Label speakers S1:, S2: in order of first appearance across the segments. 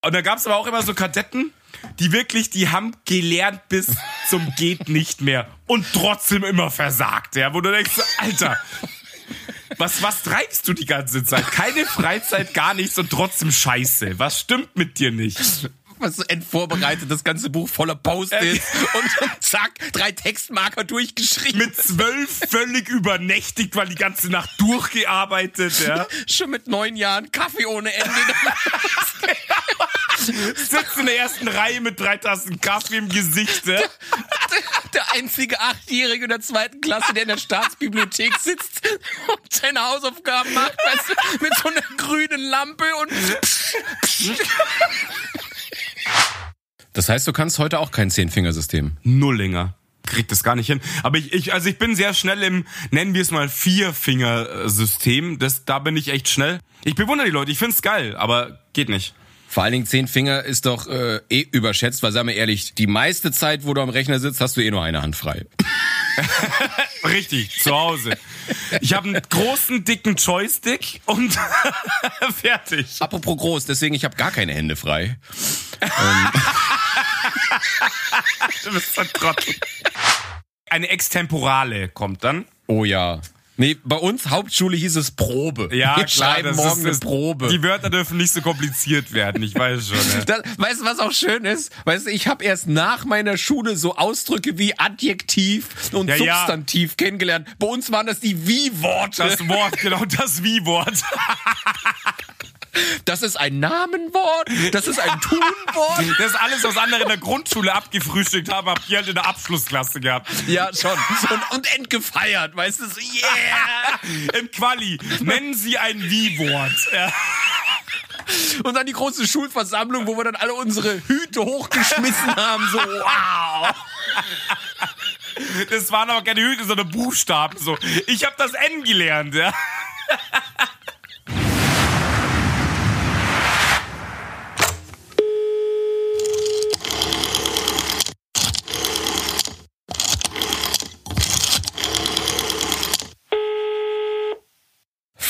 S1: Und da gab es aber auch immer so Kadetten, die wirklich, die haben gelernt bis zum geht nicht mehr und trotzdem immer versagt, ja, wo du denkst, Alter, was, was treibst du die ganze Zeit? Keine Freizeit, gar nichts und trotzdem Scheiße. Was stimmt mit dir nicht?
S2: Was so endvorbereitet, das ganze Buch voller Post-its und, und zack, drei Textmarker durchgeschrieben.
S1: Mit zwölf völlig übernächtigt, weil die ganze Nacht durchgearbeitet, ja.
S2: Schon mit neun Jahren Kaffee ohne Ende.
S1: Sitzt in der ersten Reihe mit drei Tassen Kaffee im Gesicht, ja.
S2: Der einzige Achtjährige in der zweiten Klasse, der in der Staatsbibliothek sitzt und seine Hausaufgaben macht, weißt du, mit so einer grünen Lampe und. Das heißt, du kannst heute auch kein Zehnfingersystem.
S1: Nullinger. Kriegt das gar nicht hin. Aber ich, ich, also ich bin sehr schnell im, nennen wir es mal, Vierfingersystem. Das, da bin ich echt schnell. Ich bewundere die Leute, ich find's geil, aber geht nicht.
S2: Vor allen Dingen zehn Finger ist doch äh, eh überschätzt, weil sagen wir ehrlich, die meiste Zeit, wo du am Rechner sitzt, hast du eh nur eine Hand frei.
S1: Richtig, zu Hause. Ich habe einen großen, dicken Joystick und fertig.
S2: Apropos groß, deswegen ich habe gar keine Hände frei.
S1: Du bist ein Trottel. Eine Extemporale kommt dann.
S2: Oh ja. Nee, bei uns Hauptschule hieß es Probe.
S1: Ja,
S2: Wir
S1: klar,
S2: schreiben morgen
S1: ist,
S2: eine Probe.
S1: Die Wörter dürfen nicht so kompliziert werden, ich weiß schon. Ne?
S2: Das, weißt du, was auch schön ist? Weißt du, ich habe erst nach meiner Schule so Ausdrücke wie Adjektiv und
S1: Ja, ja.
S2: Substantiv kennengelernt. Bei uns waren das die Wie-Worte.
S1: Das Wort, genau das Wie-Wort.
S2: Das ist ein Namenwort, das ist ein Tunwort.
S1: Das ist alles, was andere in der Grundschule abgefrühstückt haben, habt ihr halt in der Abschlussklasse gehabt.
S2: Ja, schon. Und, und entgefeiert, weißt du, so, yeah.
S1: Im Quali. Nennen Sie ein Wie-Wort. Ja.
S2: Und dann die große Schulversammlung, wo wir dann alle unsere Hüte hochgeschmissen haben, so, wow.
S1: Das waren aber keine Hüte, sondern Buchstaben. So. Ich habe das N gelernt, ja.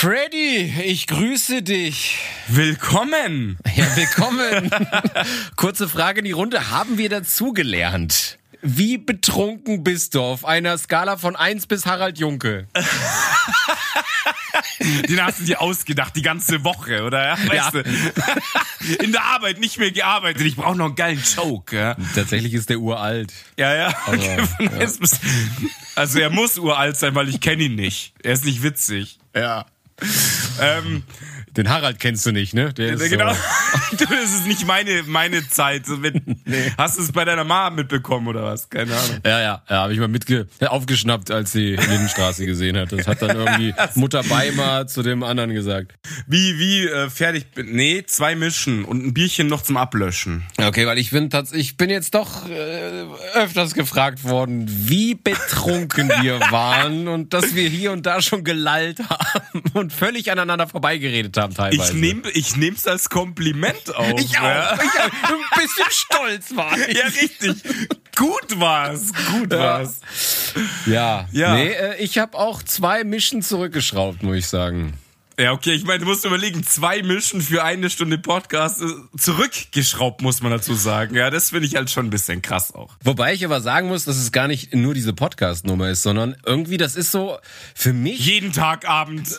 S2: Freddy, ich grüße dich.
S1: Willkommen.
S2: Ja, willkommen. Kurze Frage in die Runde. Haben wir dazugelernt? Wie betrunken bist du auf einer Skala von 1 bis Harald Junke?
S1: Den hast du dir ausgedacht, die ganze Woche, oder? Ja, weißt
S2: Ja.
S1: du? In der Arbeit nicht mehr gearbeitet. Ich brauche noch einen geilen Joke. Ja,
S2: Tatsächlich ist der uralt.
S1: ja. ja. Eins bis- Also er muss uralt sein, weil ich kenne ihn nicht. Er ist nicht witzig.
S2: Ja.
S1: Ähm,
S2: Den Harald kennst du nicht, ne? Der ist
S1: genau.
S2: So.
S1: Das ist nicht meine, meine Zeit. So mit, Hast du es bei deiner Mama mitbekommen oder was? Keine Ahnung.
S2: Ja, ja, ja, habe ich mal mitge aufgeschnappt, als sie Lindenstraße gesehen hat. Das hat dann irgendwie Mutter Beimer zu dem anderen gesagt.
S1: Wie, wie äh, fertig bin. Nee, zwei mischen und ein Bierchen noch zum Ablöschen.
S2: Okay, weil ich bin tats- ich bin jetzt doch äh, öfters gefragt worden, wie betrunken wir waren und dass wir hier und da schon gelallt haben und völlig aneinander vorbeigeredet haben teilweise.
S1: Ich nehm, ich nehm's als Kompliment auf.
S2: ich auch,
S1: Ja,
S2: ich auch. Ein bisschen stolz war ich.
S1: ja richtig. Gut war's. Gut war's.
S2: Ja.
S1: Ja.
S2: Nee, äh, ich habe auch zwei Mischen zurückgeschraubt, muss ich sagen.
S1: Ja, okay, ich meine, du musst überlegen, zwei Mischen für eine Stunde Podcast äh, zurückgeschraubt, muss man dazu sagen. Ja, das finde ich halt schon ein bisschen krass auch.
S2: Wobei ich aber sagen muss, dass es gar nicht nur diese Podcast-Nummer ist, sondern irgendwie, das ist so für mich
S1: Jeden Tag Abend.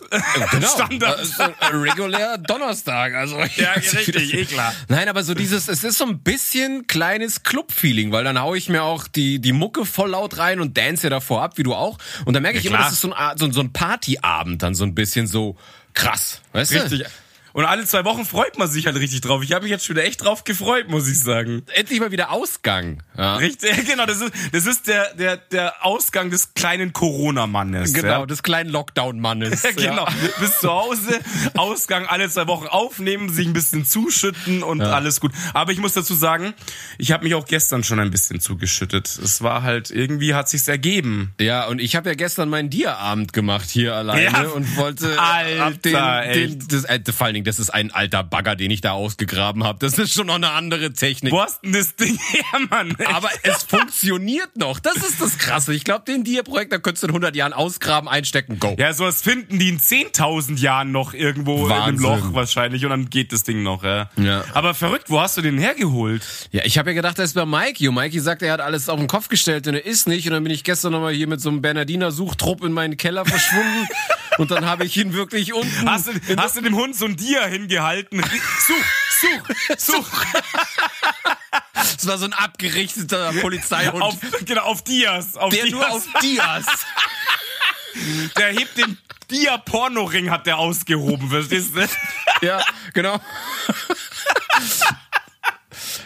S2: genau,
S1: Standard.
S2: äh, so, äh, regulär Donnerstag. Also
S1: Ja, richtig, eh klar.
S2: Nein, aber so dieses, es ist so ein bisschen kleines Club-Feeling, weil dann hau ich mir auch die, die Mucke voll laut rein und dance ja davor ab, wie du auch. Und dann merke ich
S1: Ja,
S2: immer, das ist so ein, Art- so, ein- so ein Partyabend dann so ein bisschen so krass. Weißt
S1: Richtig.
S2: du?
S1: Und alle zwei Wochen freut man sich halt richtig drauf. Ich habe mich jetzt schon wieder echt drauf gefreut, muss ich sagen.
S2: Endlich mal wieder Ausgang. Ja.
S1: Richtig, genau, das ist, das ist der, der, der Ausgang des kleinen Corona-Mannes.
S2: Genau,
S1: Ja.
S2: des kleinen Lockdown-Mannes.
S1: Ja, genau. Bis zu Hause, Ausgang alle zwei Wochen aufnehmen, sich ein bisschen zuschütten und alles gut. Aber ich muss dazu sagen, ich habe mich auch gestern schon ein bisschen zugeschüttet. Es war halt, irgendwie hat sich's ergeben.
S2: Ja, und ich habe ja gestern meinen Dia-Abend gemacht hier alleine und wollte
S1: Alter,
S2: ab den, den das, äh, vor allen Dingen das ist ein alter Bagger, den ich da ausgegraben habe. Das ist schon noch eine andere Technik.
S1: Wo hast denn das Ding her, Mann?
S2: Aber es funktioniert noch. Das ist das Krasse. Ich glaube, den Dia-Projekt, da könntest du in 100 Jahren ausgraben, einstecken, go.
S1: Ja, sowas finden die in 10.000 Jahren noch irgendwo in einem
S2: Wahnsinn.
S1: Loch wahrscheinlich und dann geht das Ding noch, ja.
S2: Ja.
S1: Aber verrückt, wo hast du den hergeholt?
S2: Ja, ich habe ja gedacht, er ist bei Mikey. Und Mikey sagt, er hat alles auf den Kopf gestellt und er ist nicht. Und dann bin ich gestern nochmal hier mit so einem Bernardiner Suchtrupp in meinen Keller verschwunden. und dann habe ich ihn wirklich unten.
S1: Hast du, hast du dem Hund so ein Dia hingehalten? Such, such, such.
S2: Das war so ein abgerichteter Polizeihund.
S1: auf, genau, auf Dias. Auf
S2: der
S1: Dias.
S2: nur auf Dias.
S1: Der hebt den Dia-Pornoring hat der ausgehoben, verstehst du?
S2: ja, genau.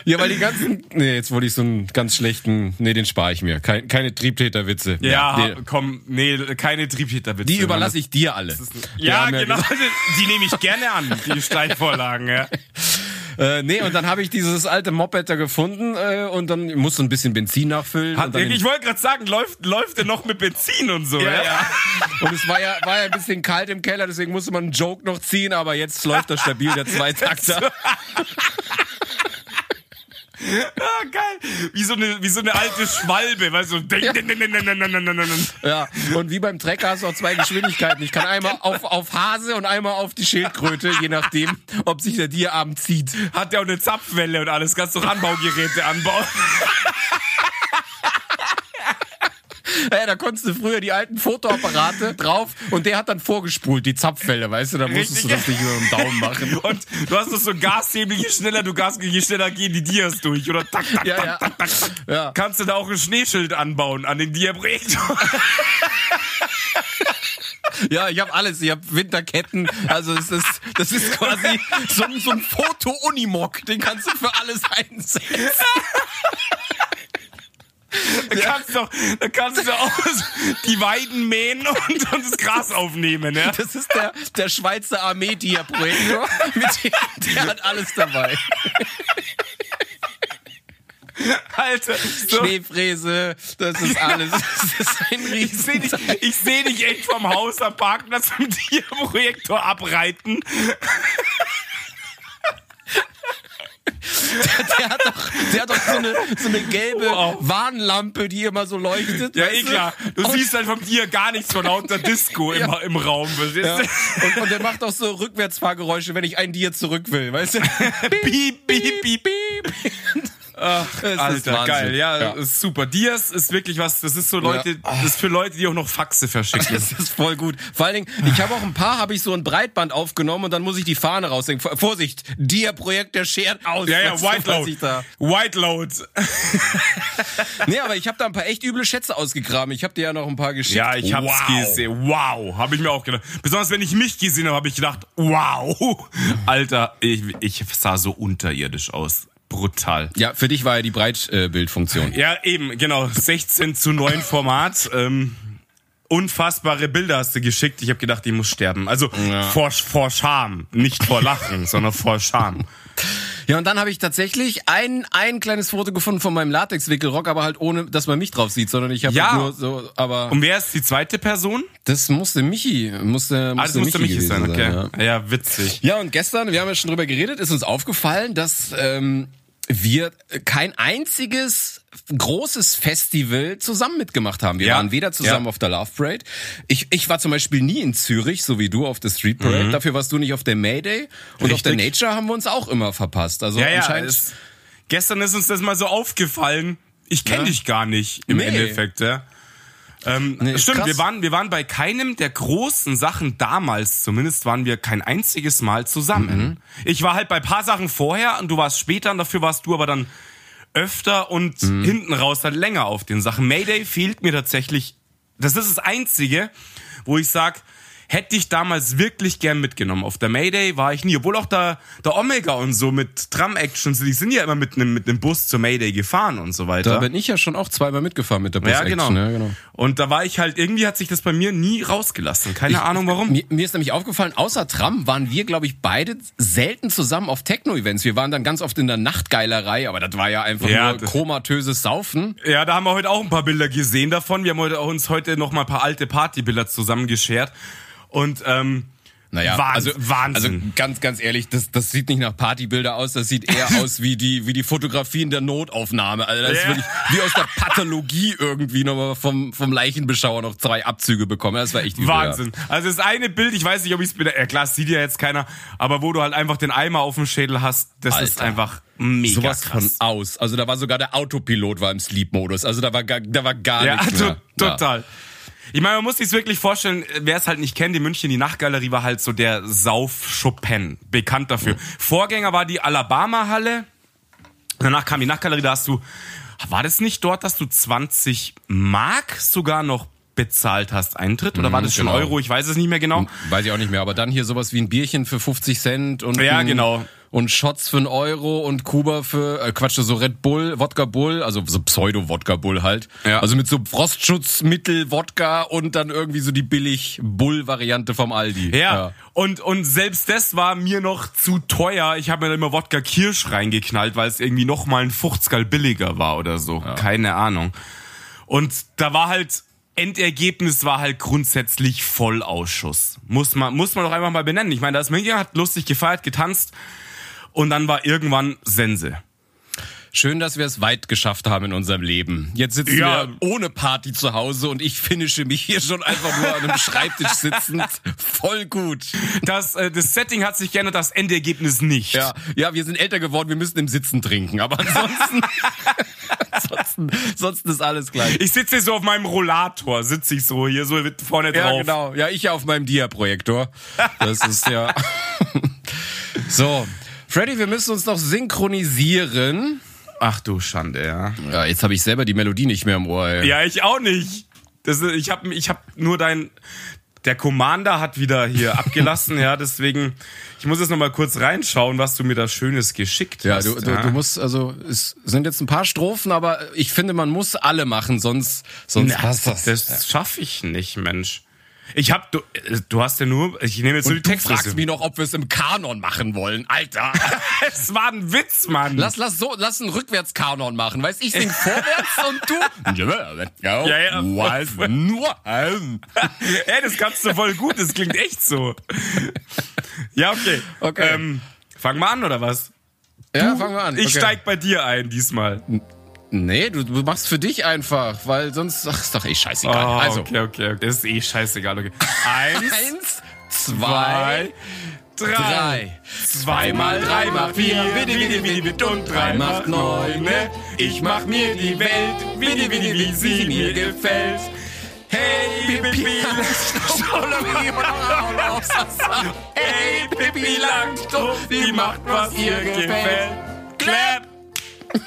S2: Ja, weil die ganzen. Nee, jetzt wollte ich so einen ganz schlechten. Nee, den spare ich mir. Kein, keine Triebtäterwitze.
S1: Ja,
S2: nee.
S1: komm, nee, keine Triebtäterwitze.
S2: Die überlasse ich dir alle.
S1: Ja,
S2: haben
S1: genau. Die nehme ich gerne an, die Steilvorlagen, ja.
S2: Äh, nee, und dann habe ich dieses alte Moped da gefunden äh, und dann musste ein bisschen Benzin nachfüllen.
S1: Hat, ich wollte gerade sagen, läuft, läuft der noch mit Benzin und so, ja?
S2: ja, ja. und es war ja, war ja ein bisschen kalt im Keller, deswegen musste man einen Joke noch ziehen, aber jetzt läuft das stabil, der Zweitakter.
S1: Ah, geil. Wie so, eine, wie so eine alte Schwalbe, weißt du?
S2: Ja. Und wie beim Trecker hast du auch zwei Geschwindigkeiten. Ich kann einmal auf, auf Hase und einmal auf die Schildkröte, je nachdem, ob sich der Dierarm zieht.
S1: Hat der auch eine Zapfwelle und alles, kannst du Anbaugeräte anbauen.
S2: Ja, da konntest du früher die alten Fotoapparate drauf und der hat dann vorgespult, die Zapfwelle, weißt du, da musstest du
S1: Richtig.
S2: das nicht über den Daumen machen.
S1: Und du hast noch so Gashebel, je schneller du Gas je schneller gehen die Dias durch. Oder tak, tak,
S2: Ja,
S1: tak,
S2: ja.
S1: tak, tak, tak.
S2: Ja.
S1: Kannst du da auch ein Schneeschild anbauen an den Dia-Projektor?
S2: Ja, ich habe alles. Ich habe Winterketten. Also es ist, das ist quasi so, so ein Foto-Unimog. Den kannst du für alles einsetzen.
S1: Da kannst du, auch- da kannst du auch die Weiden mähen und, und das Gras aufnehmen, ja?
S2: Das ist der, der Schweizer Armee-Dia-Projektor. Der hat alles dabei.
S1: Alter, so,
S2: Schneefräse, das ist alles. Das ist ein
S1: ich sehe dich, ich seh dich echt vom Haus am Parkplatz mit dem Dia-Projektor abreiten.
S2: Der hat doch, der hat doch so eine, so eine gelbe
S1: Wow.
S2: Warnlampe, die immer so leuchtet.
S1: Ja, eh klar. Du
S2: Und-
S1: siehst halt vom Dia gar nichts von lauter Disco im,
S2: Ja.
S1: im Raum, verstehst
S2: Ja. Und, und der macht auch so Rückwärtsfahrgeräusche, wenn ich ein Dir zurück will, weißt du?
S1: Piep, piep, piep.
S2: piep.
S1: Ach,
S2: ist
S1: Alter, geil. Ja,
S2: Ja.
S1: ist super. Dias ist wirklich was, das ist so Leute,
S2: Ja.
S1: das ist für Leute, die auch noch Faxe verschicken.
S2: Das ist voll gut. Vor allen Dingen, ich habe auch ein paar, habe ich so ein Breitband aufgenommen und dann muss ich die Fahne raushängen. Vor- Vorsicht, Dia-Projekt, der schert aus.
S1: Ja, ja, White Load. White Load.
S2: Nee, aber ich habe da ein paar echt üble Schätze ausgegraben. Ich habe dir ja noch ein paar geschickt.
S1: Ja, ich hab's
S2: wow.
S1: gesehen. Wow, habe ich mir auch gedacht. Besonders wenn ich mich gesehen habe, habe ich gedacht, wow. Alter, ich, ich sah so unterirdisch aus. Brutal.
S2: Ja, für dich war ja die Breitbildfunktion.
S1: Ja, eben, genau. 16 zu 9 Format. Ähm, unfassbare Bilder hast du geschickt. Ich habe gedacht, ich muss sterben. Also vor, vor Scham. Nicht vor Lachen, sondern vor Scham.
S2: Ja, und dann habe ich tatsächlich ein, ein kleines Foto gefunden von meinem Latex-Wickelrock, aber halt ohne, dass man mich drauf sieht, sondern ich habe
S1: Ja.
S2: halt nur so, aber
S1: Und wer ist die zweite Person?
S2: das musste Michi, musste, musste
S1: Ah, das musste Michi
S2: gewesen
S1: sein, okay.
S2: ja.
S1: Ja. witzig.
S2: Ja, und gestern, wir haben ja schon drüber geredet, ist uns aufgefallen, dass ähm, wir kein einziges großes Festival zusammen mitgemacht haben. Wir
S1: Ja.
S2: waren weder zusammen
S1: Ja.
S2: auf der Love Parade. Ich, ich war zum Beispiel nie in Zürich, so wie du auf der Street Parade. Dafür warst du nicht auf der Mayday. Und auf der
S1: Mhm. Richtig.
S2: Nature haben wir uns auch immer verpasst. Also
S1: Ja, ja.
S2: anscheinend.
S1: Es, gestern ist uns das mal so aufgefallen. Ich kenne dich gar nicht im
S2: Nee.
S1: Endeffekt, ja. Ähm,
S2: Nee,
S1: stimmt,
S2: krass.
S1: wir waren, wir waren bei keinem der großen Sachen damals, zumindest waren wir kein einziges Mal zusammen.
S2: Mhm.
S1: Ich war halt bei paar Sachen vorher und du warst später und dafür warst du aber dann öfter und
S2: Mhm.
S1: hinten raus dann länger auf den Sachen. Mayday fehlt mir tatsächlich. Das ist das Einzige, wo ich sag, hätte ich damals wirklich gern mitgenommen. Auf der Mayday war ich nie, obwohl auch der, der Omega und so mit Tram-Actions, die sind ja immer mit einem mit einem Bus zur Mayday gefahren und so weiter.
S2: da bin ich ja schon auch zweimal mitgefahren mit der Bus
S1: ja, genau.
S2: Ja, genau.
S1: Und da war ich halt, irgendwie hat sich das bei mir nie rausgelassen. Keine Ahnung warum.
S2: Mir, mir ist nämlich aufgefallen, außer Tram waren wir, glaube ich, beide selten zusammen auf Techno-Events. Wir waren dann ganz oft in der Nachtgeilerei, aber das war ja einfach
S1: Ja,
S2: nur komatöses Saufen.
S1: Ja, da haben wir heute auch ein paar Bilder gesehen davon. Wir haben heute uns heute noch mal ein paar alte Partybilder zusammengeschert. Und ähm,
S2: naja,
S1: Wahnsinn,
S2: also,
S1: Wahnsinn.
S2: also ganz, ganz ehrlich, das, das sieht nicht nach Partybilder aus, das sieht eher aus wie die, wie die Fotografien der Notaufnahme. Also das ist
S1: Ja.
S2: wirklich wie aus der Pathologie irgendwie nochmal vom, vom Leichenbeschauer noch zwei Abzüge bekommen. Das war echt übel,
S1: Wahnsinn. Also das eine Bild, ich weiß nicht, ob ich es bin. Ja, klar, das sieht ja jetzt keiner, aber wo du halt einfach den Eimer auf dem Schädel hast, das ist
S2: Alter.
S1: einfach
S2: Ja.
S1: mega
S2: Sowas
S1: krass.
S2: von aus. Also da war sogar der Autopilot war im Sleep-Modus. Also da war gar, da war gar
S1: Ja,
S2: nichts mehr.
S1: total. Ich meine, man muss sich wirklich vorstellen, wer es halt nicht kennt, die München, die Nachtgalerie war halt so der Sauf-Chopin, bekannt dafür. Vorgänger war die Alabama-Halle, danach kam die Nachtgalerie, da hast du, war das nicht dort, dass du 20 Mark sogar noch bezahlt hast, Eintritt? Oder war das schon
S2: genau.
S1: Euro? Ich weiß es nicht mehr genau.
S2: Weiß ich auch nicht mehr, aber dann hier sowas wie ein Bierchen für 50 Cent und
S1: Ja, genau.
S2: Und Shots für einen Euro und Kuba für äh, Quatsch, so Red Bull, Wodka Bull, also so Pseudo Wodka Bull halt.
S1: Ja.
S2: Also mit so Frostschutzmittel Wodka und dann irgendwie so die billig Bull Variante vom Aldi.
S1: Ja. Und, und selbst das war mir noch zu teuer. Ich habe mir dann immer Wodka Kirsch reingeknallt, weil es irgendwie noch mal ein 50 billiger war oder so. Keine Ahnung. Und da war halt, Endergebnis war halt grundsätzlich Vollausschuss. Muss man, muss man doch einfach mal benennen. Ich meine, das München hat lustig gefeiert, getanzt und dann war irgendwann Sense.
S2: Schön, dass wir es weit geschafft haben in unserem Leben. Jetzt sitzen
S1: Ja.
S2: wir ohne Party zu Hause und ich finische mich hier schon einfach nur an einem Schreibtisch sitzend. Voll gut.
S1: Das, äh, das Setting hat sich geändert, das Endergebnis nicht.
S2: Ja, ja, wir sind älter geworden, wir müssen im Sitzen trinken, aber ansonsten, ansonsten, ansonsten ist alles gleich.
S1: Ich sitze so auf meinem Rollator, sitze ich so hier so vorne drauf.
S2: Ja, genau. Ja, ich auf meinem Dia-Projektor. Das ist ja. so. Freddy, wir müssen uns noch synchronisieren.
S1: Ach du Schande, ja.
S2: Ja, jetzt habe ich selber die Melodie nicht mehr im Ohr. Ey.
S1: Ja, ich auch nicht. Das, ist- ich habe ich hab nur dein. Der Commander hat wieder hier abgelassen, ja, deswegen. Ich muss jetzt noch mal kurz reinschauen, was du mir da Schönes geschickt
S2: Ja,
S1: hast.
S2: du, du, du musst, also, es sind jetzt ein paar Strophen, aber ich finde, man muss alle machen, sonst, sonst
S1: Na,
S2: passt das.
S1: Das schaffe ich nicht, Mensch. Ich hab, du, äh, du hast ja nur, ich nehme jetzt nur die
S2: Und du
S1: Texte.
S2: fragst mich noch, ob wir es im Kanon machen wollen. Alter.
S1: Es war ein Witz, Mann.
S2: Lass, lass so, lass einen Rückwärtskanon machen. Weißt ich sing vorwärts und du. Ja,
S1: Ja?
S2: Nur. ähm.
S1: Ey, das kannst du voll gut, das klingt echt so. Ja, okay.
S2: Okay.
S1: Ähm, fang mal an, oder was?
S2: Ja, fangen wir an.
S1: Ich
S2: Okay.
S1: steig bei dir ein diesmal.
S2: Nee, du, du machst für dich einfach, weil sonst, ach, ist doch eh scheißegal.
S1: Oh,
S2: also.
S1: okay, okay, okay. Das ist eh scheißegal, okay. Eins,
S2: Eins, zwei,
S1: drei.
S2: drei.
S1: Zwei mal drei macht vier, widi, widi, widi, widi, und drei macht neun, ne? Ich mach mir die Welt, widi, widi, wie sie mir gefällt. Hey, Pippi hey, Pippi Langstrumpf, die macht, was ihr gefällt. Clap!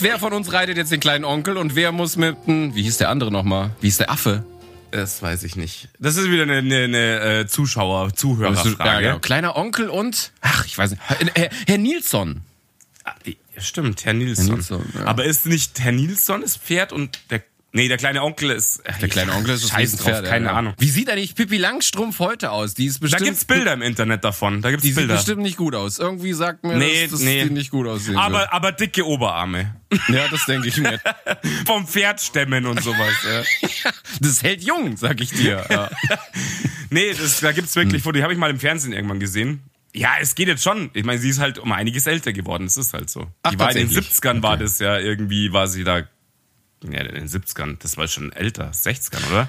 S2: Wer von uns reitet jetzt den kleinen Onkel und wer muss mit dem, wie hieß der andere nochmal? Wie hieß der Affe?
S1: Das weiß ich nicht. Das ist wieder eine, eine, eine äh, Zuschauer,
S2: Ja,
S1: Zuhörerfrage.
S2: genau. Kleiner Onkel und, ach, ich weiß nicht, Herr, Herr Nilsson.
S1: Ah, ja, Stimmt, Herr Nilsson.
S2: Herr Nilsson, ja.
S1: Aber ist nicht Herr Nilsson das Pferd und der. Nee, der kleine Onkel ist.
S2: Der kleine Onkel ist das
S1: Scheiß drauf,
S2: Riesenpferd,
S1: keine
S2: ja.
S1: Ahnung.
S2: Wie sieht eigentlich Pippi Langstrumpf heute aus? Die ist
S1: Da
S2: bestimmt.
S1: gibt's Bilder im Internet davon. Da gibt's
S2: Die sieht
S1: Bilder.
S2: bestimmt nicht gut aus. Irgendwie sagt mir,
S1: Nee,
S2: dass, dass
S1: nee.
S2: die nicht gut aussehen
S1: aber, aber dicke Oberarme.
S2: wird. Ja, das denke ich mir.
S1: Vom Pferd stemmen und sowas. Ja.
S2: Das hält jung, sag ich dir. Ja.
S1: Nee, das, da gibt's wirklich Fotos, die habe ich mal im Fernsehen irgendwann gesehen. Ja, es geht jetzt schon. Ich meine, sie ist halt um einiges älter geworden. Das ist halt so.
S2: Ach,
S1: die war in den
S2: tatsächlich?
S1: 70ern war das ja irgendwie, war sie da. Ja, in den 70ern, das war schon älter, 60ern, oder?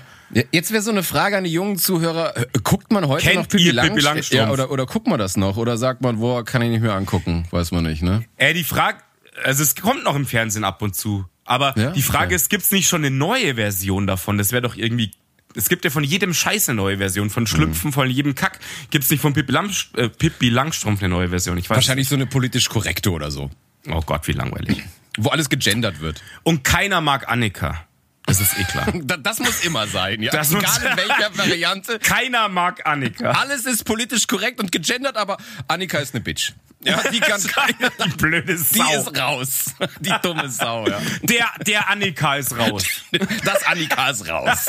S2: Jetzt wäre so eine Frage an die jungen Zuhörer. Äh, Guckt man heute
S1: Kennt
S2: noch Pippi,
S1: ihr
S2: Langst-
S1: Pippi Langstrumpf?
S2: Ja, oder, oder guckt man das noch? Oder sagt man, boah, kann ich nicht mehr angucken? Weiß man nicht, ne?
S1: Äh, die Frage, also es kommt noch im Fernsehen ab und zu. Aber
S2: Ja?
S1: die Frage
S2: Okay.
S1: ist, gibt's nicht schon eine neue Version davon? Das wäre doch irgendwie. Es gibt ja von jedem Scheiß eine neue Version. Von Schlüpfen, von jedem Kack. Gibt's nicht von Pippi, Lamst äh, Pippi Langstrumpf eine neue Version? Ich weiß
S2: Wahrscheinlich so eine politisch korrekte oder so.
S1: Oh Gott, wie langweilig.
S2: Wo alles gegendert wird.
S1: Und keiner mag Annika. Das ist eh klar.
S2: Da- Das muss immer sein, ja.
S1: Das
S2: Egal in welcher Variante.
S1: keiner mag Annika.
S2: Alles ist politisch korrekt und gegendert, aber Annika ist eine Bitch. Ja, die kann keine.
S1: Die blöde
S2: Die
S1: Sau.
S2: ist raus. Die dumme Sau, ja.
S1: der, der Annika ist raus.
S2: Das Annika ist raus.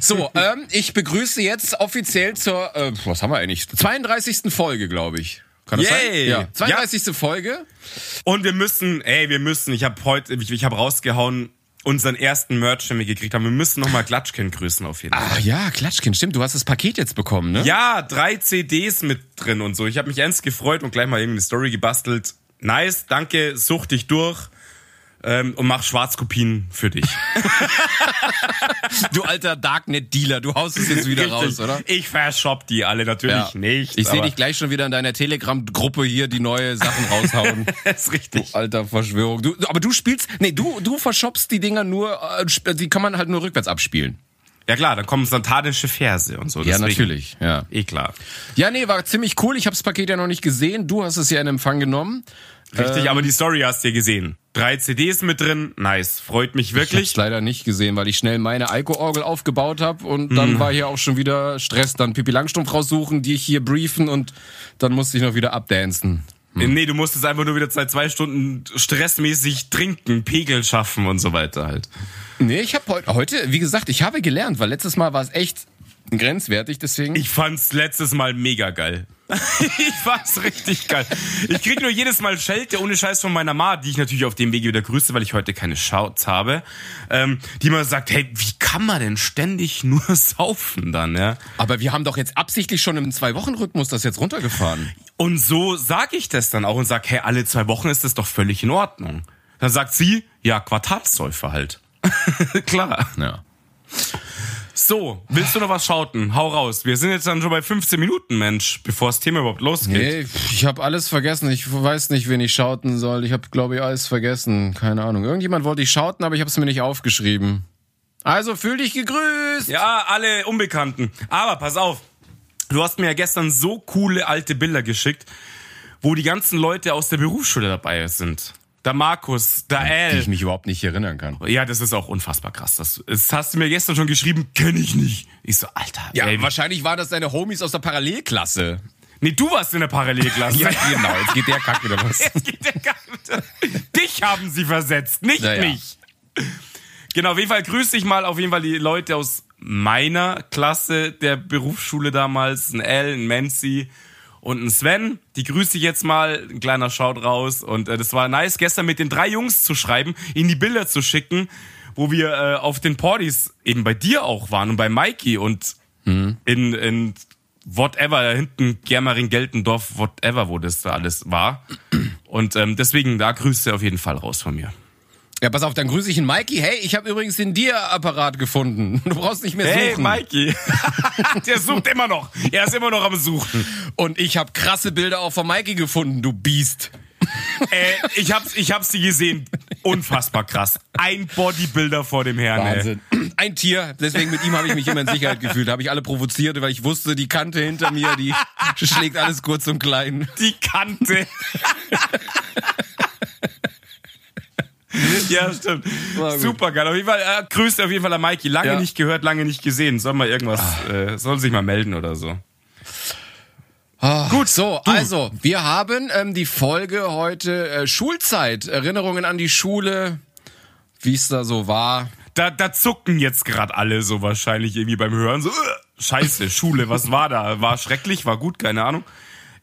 S2: So, ähm, ich begrüße jetzt offiziell zur, äh, was haben wir eigentlich? 32. Folge, glaube ich. Kann das
S1: Yay.
S2: sein? Ja. 32. Folge.
S1: Und wir müssen, ey, wir müssen, ich habe heute, ich, ich habe rausgehauen, unseren ersten Merch, den wir gekriegt haben. Wir müssen nochmal Klatschkind grüßen auf jeden Fall.
S2: Ach ja, Klatschkind, stimmt. Du hast das Paket jetzt bekommen, ne?
S1: Ja, drei CDs mit drin und so. Ich habe mich ernst gefreut und gleich mal irgendwie eine Story gebastelt. Nice, danke, such dich durch ähm, und mach Schwarzkopien für dich.
S2: Du alter Darknet-Dealer, du haust es jetzt wieder raus, oder?
S1: Ich verschopp die alle natürlich
S2: Ja.
S1: nicht.
S2: Ich sehe dich gleich schon wieder in deiner Telegram-Gruppe hier die neue Sachen raushauen.
S1: ist richtig.
S2: Alter Verschwörung. Du, aber du spielst, nee, du, du verschoppst die Dinger nur, äh, die kann man halt nur rückwärts abspielen.
S1: Ja klar, dann kommen satanische Verse und so.
S2: Ja,
S1: deswegen.
S2: natürlich, ja.
S1: Eh klar.
S2: Ja, nee, war ziemlich cool. Ich habe das Paket ja noch nicht gesehen. Du hast es ja in Empfang genommen.
S1: Richtig,
S2: Ähm.
S1: aber die Story hast du ja gesehen. Drei CDs mit drin, nice. Freut mich
S2: Ich habe
S1: wirklich.
S2: es leider nicht gesehen, weil ich schnell meine Alko-Orgel aufgebaut habe und dann
S1: Mhm.
S2: war hier auch schon wieder Stress. Dann Pipi Langstrumpf raussuchen, die ich hier briefen und dann musste ich noch wieder abdancen.
S1: Nee, du musstest einfach nur wieder seit zwei Stunden stressmäßig trinken, Pegel schaffen und so weiter halt.
S2: Nee, ich habe heute, heute, wie gesagt, ich habe gelernt, weil letztes Mal war es echt grenzwertig, deswegen.
S1: Ich fand's letztes Mal mega geil. ich fand's richtig geil. Ich krieg nur jedes Mal Schelte ohne Scheiß von meiner Ma, die ich natürlich auf dem Wege wieder grüße, weil ich heute keine Shouts habe, ähm, die mal sagt, hey, wie kann man denn ständig nur saufen dann, ja?
S2: aber wir haben doch jetzt absichtlich schon im Zwei-Wochen-Rhythmus das jetzt runtergefahren.
S1: Und so sag ich das dann auch und sag, hey, alle zwei Wochen ist das doch völlig in Ordnung. Dann sagt sie, ja, Quartalssäufer halt. Klar.
S2: Ja.
S1: So, willst du noch was schauten? Hau raus. Wir sind jetzt dann schon bei 15 Minuten, Mensch, bevor das Thema überhaupt losgeht.
S2: Nee, ich habe alles vergessen. Ich weiß nicht, wen ich schauten soll. Ich habe, glaube ich, alles vergessen. Keine Ahnung. Irgendjemand wollte ich schauten, aber ich habe es mir nicht aufgeschrieben. Also fühl dich gegrüßt.
S1: Ja, alle Unbekannten. Aber pass auf, du hast mir ja gestern so coole alte Bilder geschickt, wo die ganzen Leute aus der Berufsschule dabei sind. Der Markus, der
S2: Die
S1: Al.
S2: ich mich überhaupt nicht erinnern kann.
S1: Ja, das ist auch unfassbar krass. Das, das hast du mir gestern schon geschrieben, kenne ich nicht. Ich so, Alter.
S2: Ja,
S1: ey,
S2: wahrscheinlich waren das deine Homies aus der Parallelklasse.
S1: nee, du warst in der Parallelklasse.
S2: Ja, genau. Jetzt geht der Kack wieder los.
S1: Jetzt geht der Gang- Dich haben sie versetzt, nicht
S2: Naja.
S1: mich. Genau, auf jeden Fall grüße ich mal auf jeden Fall die Leute aus meiner Klasse der Berufsschule damals, ein L, ein Menzi und ein Sven. Die grüße ich jetzt mal, ein kleiner Shout raus. Und äh, das war nice, gestern mit den drei Jungs zu schreiben, ihnen die Bilder zu schicken, wo wir äh, auf den Partys eben bei dir auch waren und bei Mikey und in, in whatever, da hinten Germering, Geltendorf, whatever, wo das da alles war. Und ähm, deswegen, da Grüße auf jeden Fall raus von mir.
S2: Ja, pass auf, dann grüße ich den Mikey. Hey, ich habe übrigens den Dir-Apparat gefunden. Du brauchst nicht mehr
S1: Hey,
S2: suchen.
S1: Mikey. Der sucht immer noch. Er ist immer noch am Suchen.
S2: Und ich habe krasse Bilder auch von Mikey gefunden, du Biest.
S1: Äh, ich, hab's, ich hab's sie gesehen. Unfassbar krass. Ein Bodybuilder vor dem Herrn. Ey.
S2: Wahnsinn. Ein Tier, deswegen mit ihm habe ich mich immer in Sicherheit gefühlt. Da habe ich alle provoziert, weil ich wusste, die Kante hinter mir, die schlägt alles kurz und klein.
S1: Die Kante. ja, stimmt. Super geil. Auf jeden Fall, äh, grüßt auf jeden Fall an Mikey. Lange
S2: Ja.
S1: nicht gehört, lange nicht gesehen. Soll mal irgendwas, äh, soll sich mal melden oder so.
S2: Gut, so, also, wir haben ähm, die Folge heute äh, Schulzeit, Erinnerungen an die Schule, wie es da so war.
S1: Da, da zucken jetzt gerade alle so wahrscheinlich irgendwie beim Hören. So, äh, scheiße, Schule, was war da? War schrecklich, war gut, keine Ahnung.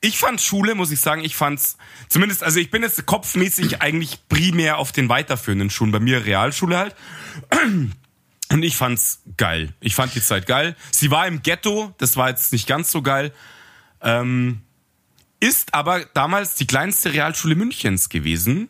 S1: Ich fand Schule, muss ich sagen, ich fand's, zumindest, also ich bin jetzt kopfmäßig eigentlich primär auf den weiterführenden Schulen, bei mir Realschule halt. Und ich fand's geil. Ich fand die Zeit geil. Sie war im Ghetto, das war jetzt nicht ganz so geil. Ähm, ist aber damals die kleinste Realschule Münchens gewesen.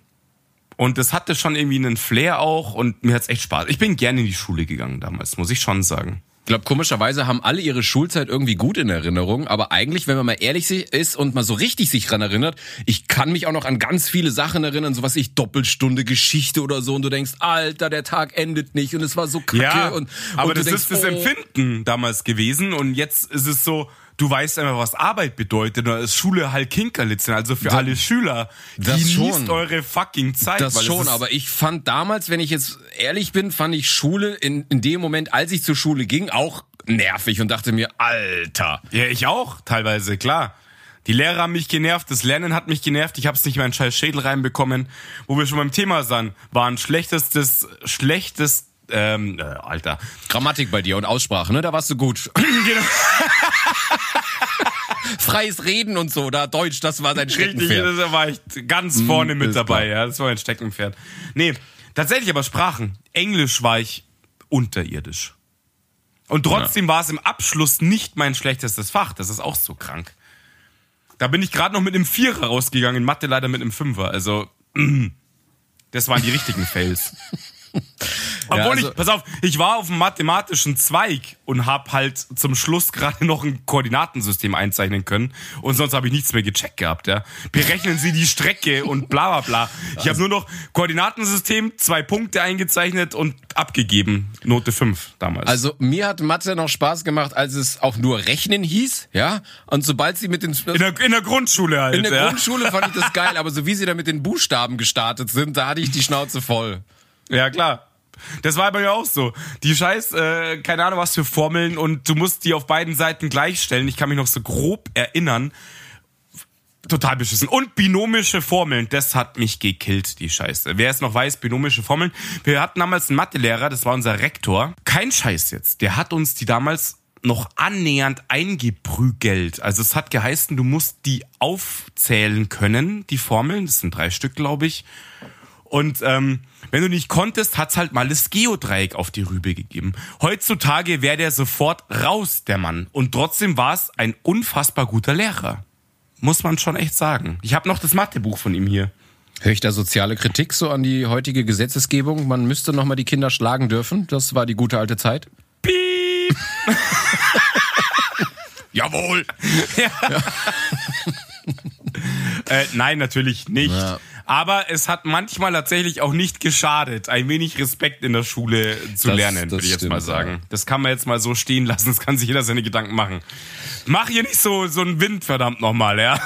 S1: Und das hatte schon irgendwie einen Flair auch und mir hat's echt Spaß. Ich bin gerne in die Schule gegangen damals, muss ich schon sagen.
S2: Ich glaube, komischerweise haben alle ihre Schulzeit irgendwie gut in Erinnerung, aber eigentlich, wenn man mal ehrlich ist und mal so richtig sich dran erinnert, ich kann mich auch noch an ganz viele Sachen erinnern, so was ich Doppelstunde Geschichte oder so und du denkst, Alter, der Tag endet nicht und es war so kacke und
S1: aber
S2: und du
S1: das
S2: denkst,
S1: ist das
S2: oh,
S1: Empfinden damals gewesen und jetzt ist es so, du weißt einfach, was Arbeit bedeutet. Da ist Schule halt Kinkerlitzchen. Also für alle Schüler,
S2: das
S1: genießt
S2: schon.
S1: eure fucking Zeit.
S2: Das schon, aber ich fand damals, wenn ich jetzt ehrlich bin, fand ich Schule in, in dem Moment, als ich zur Schule ging, auch nervig und dachte mir, Alter.
S1: Ja, ich auch, teilweise, klar. Die Lehrer haben mich genervt, das Lernen hat mich genervt, ich hab's nicht mehr in scheiß Schädel reinbekommen. Wo wir schon beim Thema sind, waren schlechtestes, schlechtes, ähm, äh, Alter.
S2: Grammatik bei dir und Aussprache, ne? Da warst du gut.
S1: Genau.
S2: Freies Reden und so, da Deutsch, das war dein
S1: Richtig,
S2: Steckenpferd.
S1: da war ich ganz vorne mit
S2: ist
S1: dabei,
S2: klar.
S1: ja, das war mein Steckenpferd. Nee, Tatsächlich aber Sprachen. Englisch war ich unterirdisch. Und trotzdem war es im Abschluss nicht mein schlechtestes Fach. Das ist auch so krank. Da bin ich gerade noch mit einem Vierer rausgegangen, in Mathe leider mit einem Fünfer. Also, das waren die richtigen Fails. Obwohl
S2: also-
S1: ich, pass auf, ich war auf dem mathematischen Zweig und hab halt zum Schluss gerade noch ein Koordinatensystem einzeichnen können und sonst habe ich nichts mehr gecheckt gehabt, ja. Berechnen Sie die Strecke und bla bla bla. Ich habe nur noch Koordinatensystem, zwei Punkte eingezeichnet und abgegeben. Note 5 damals.
S2: Also mir hat Mathe noch Spaß gemacht, als es auch nur Rechnen hieß, ja. Und sobald sie mit den
S1: in der, in der Grundschule halt.
S2: in der
S1: ja.
S2: Grundschule fand ich das geil, aber so wie sie da mit den Buchstaben gestartet sind, da hatte ich die Schnauze voll.
S1: Ja, klar. Das war bei mir auch so. Die scheiß, äh, keine Ahnung was für Formeln und du musst die auf beiden Seiten gleichstellen. Ich kann mich noch so grob erinnern. Total beschissen. Und binomische Formeln, das hat mich gekillt, die Scheiße. Wer es noch weiß, binomische Formeln. Wir hatten damals einen Mathelehrer, das war unser Rektor. Kein Scheiß jetzt. Der hat uns die damals noch annähernd eingeprügelt. Also es hat geheißen, du musst die aufzählen können, die Formeln. Das sind drei Stück, glaube ich. Und ähm, wenn du nicht konntest, hat's halt mal das Geodreieck auf die Rübe gegeben. Heutzutage wäre der sofort raus, der Mann. Und trotzdem war es ein unfassbar guter Lehrer. Muss man schon echt sagen. Ich habe noch das Mathebuch von ihm hier.
S2: Höre ich da soziale Kritik so an die heutige Gesetzesgebung? Man müsste noch mal die Kinder schlagen dürfen. Das war die gute alte Zeit.
S1: Piep!
S2: Jawohl.
S1: Äh, nein, natürlich nicht.
S2: Ja.
S1: Aber es hat manchmal tatsächlich auch nicht geschadet, ein wenig Respekt in der Schule zu
S2: Das-
S1: lernen,
S2: das
S1: würde ich jetzt
S2: stimmt,
S1: mal sagen.
S2: ja.
S1: Das kann man jetzt mal so stehen lassen, das kann sich jeder seine Gedanken machen. Mach hier nicht so, so einen Wind, verdammt nochmal, ja.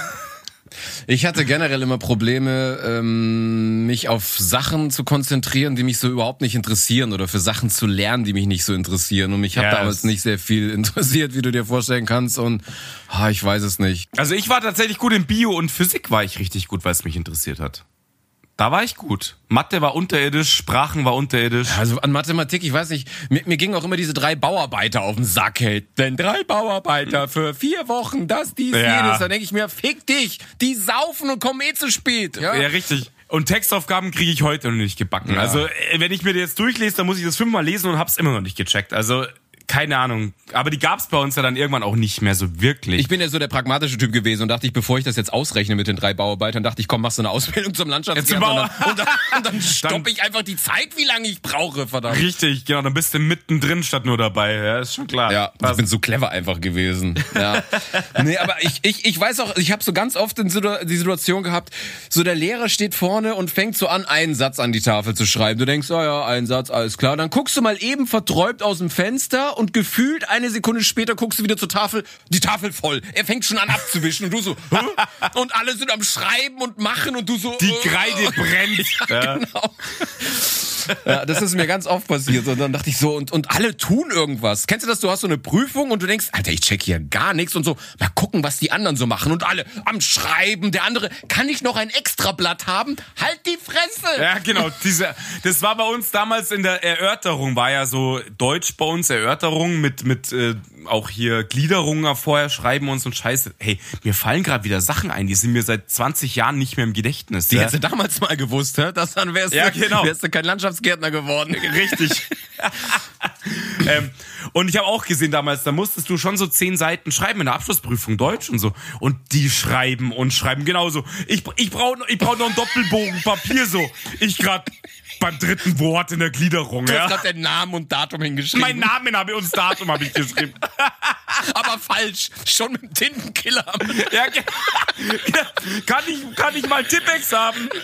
S2: Ich hatte generell immer Probleme, ähm, mich auf Sachen zu konzentrieren, die mich so überhaupt nicht interessieren oder für Sachen zu lernen, die mich nicht so interessieren. Und mich hat
S1: Ja,
S2: damals nicht sehr viel interessiert, wie du dir vorstellen kannst. Und ah, ich weiß es nicht.
S1: Also ich war tatsächlich gut in Bio und Physik war ich richtig gut, weil es mich interessiert hat. Da war ich gut. Mathe war unterirdisch, Sprachen war unterirdisch.
S2: Also an Mathematik, ich weiß nicht, mir, mir gingen auch immer diese drei Bauarbeiter auf den Sack, hey. Denn drei Bauarbeiter für vier Wochen, das, dies,
S1: Ja.
S2: jenes. Dann denke ich mir, fick dich, die saufen und kommen eh zu spät. Ja,
S1: Ja, richtig. Und Textaufgaben kriege ich heute noch nicht gebacken.
S2: Ja.
S1: Also, äh, wenn ich mir die jetzt durchlese, dann muss ich das fünfmal lesen und hab's immer noch nicht gecheckt. Also, keine Ahnung. Aber die gab's bei uns ja dann irgendwann auch nicht mehr so wirklich.
S2: Ich bin ja so der pragmatische Typ gewesen und dachte ich, bevor ich das jetzt ausrechne mit den drei Bauarbeitern, dachte ich, komm, machst du eine Ausbildung zum Landschaftsgärtner und dann, und dann, stoppe ich einfach die Zeit, wie lange ich brauche, verdammt.
S1: Richtig, genau. Dann bist du mittendrin statt nur dabei. Ja, ist schon klar.
S2: Ja, ich
S1: Passt.
S2: bin so clever einfach gewesen. Ja. nee, aber ich, ich, ich weiß auch, ich habe so ganz oft die Situation gehabt, so der Lehrer steht vorne und fängt so an, einen Satz an die Tafel zu schreiben. Du denkst, oh ja, ein Satz, alles klar. Dann guckst du mal eben verträumt aus dem Fenster und gefühlt eine Sekunde später guckst du wieder zur Tafel, die Tafel voll. Er fängt schon an abzuwischen und du so, Hä? und alle sind am Schreiben und machen und du so,
S1: Die
S2: äh,
S1: Kreide brennt. Ja.
S2: Genau. Ja, das ist mir ganz oft passiert. Und dann dachte ich so, und, und alle tun irgendwas. Kennst du das? Du hast so eine Prüfung und du denkst, Alter, ich check hier gar nichts und so, mal gucken, was die anderen so machen. Und alle am Schreiben. Der andere, kann ich noch ein Extrablatt haben? Halt die Fresse!
S1: Ja, genau. Diese, das war bei uns damals in der Erörterung, war ja so Deutsch bei uns, Erörterung mit, mit äh, auch hier Gliederungen vorher schreiben und so ein Scheiße. Hey, mir fallen gerade wieder Sachen ein, die sind mir seit 20 Jahren nicht mehr im Gedächtnis.
S2: Die
S1: ja.
S2: hättest du damals mal gewusst, hä? Das dann wärst,
S1: Ja,
S2: du,
S1: genau.
S2: wärst du kein Landschaftsgärtner geworden.
S1: Richtig. ähm, und ich habe auch gesehen damals, da musstest du schon so zehn Seiten schreiben in der Abschlussprüfung Deutsch und so. Und die schreiben und schreiben genauso. Ich, ich brauche ich brauch noch einen Doppelbogen Papier so. Ich grad beim dritten Wort in der Gliederung.
S2: Du hast
S1: Ja.
S2: grad den Namen und Datum hingeschrieben.
S1: Mein Namen habe ich und das Datum habe ich geschrieben.
S2: aber falsch. Schon mit dem Tintenkiller.
S1: Ja, kann, ich, kann ich mal Tippex haben?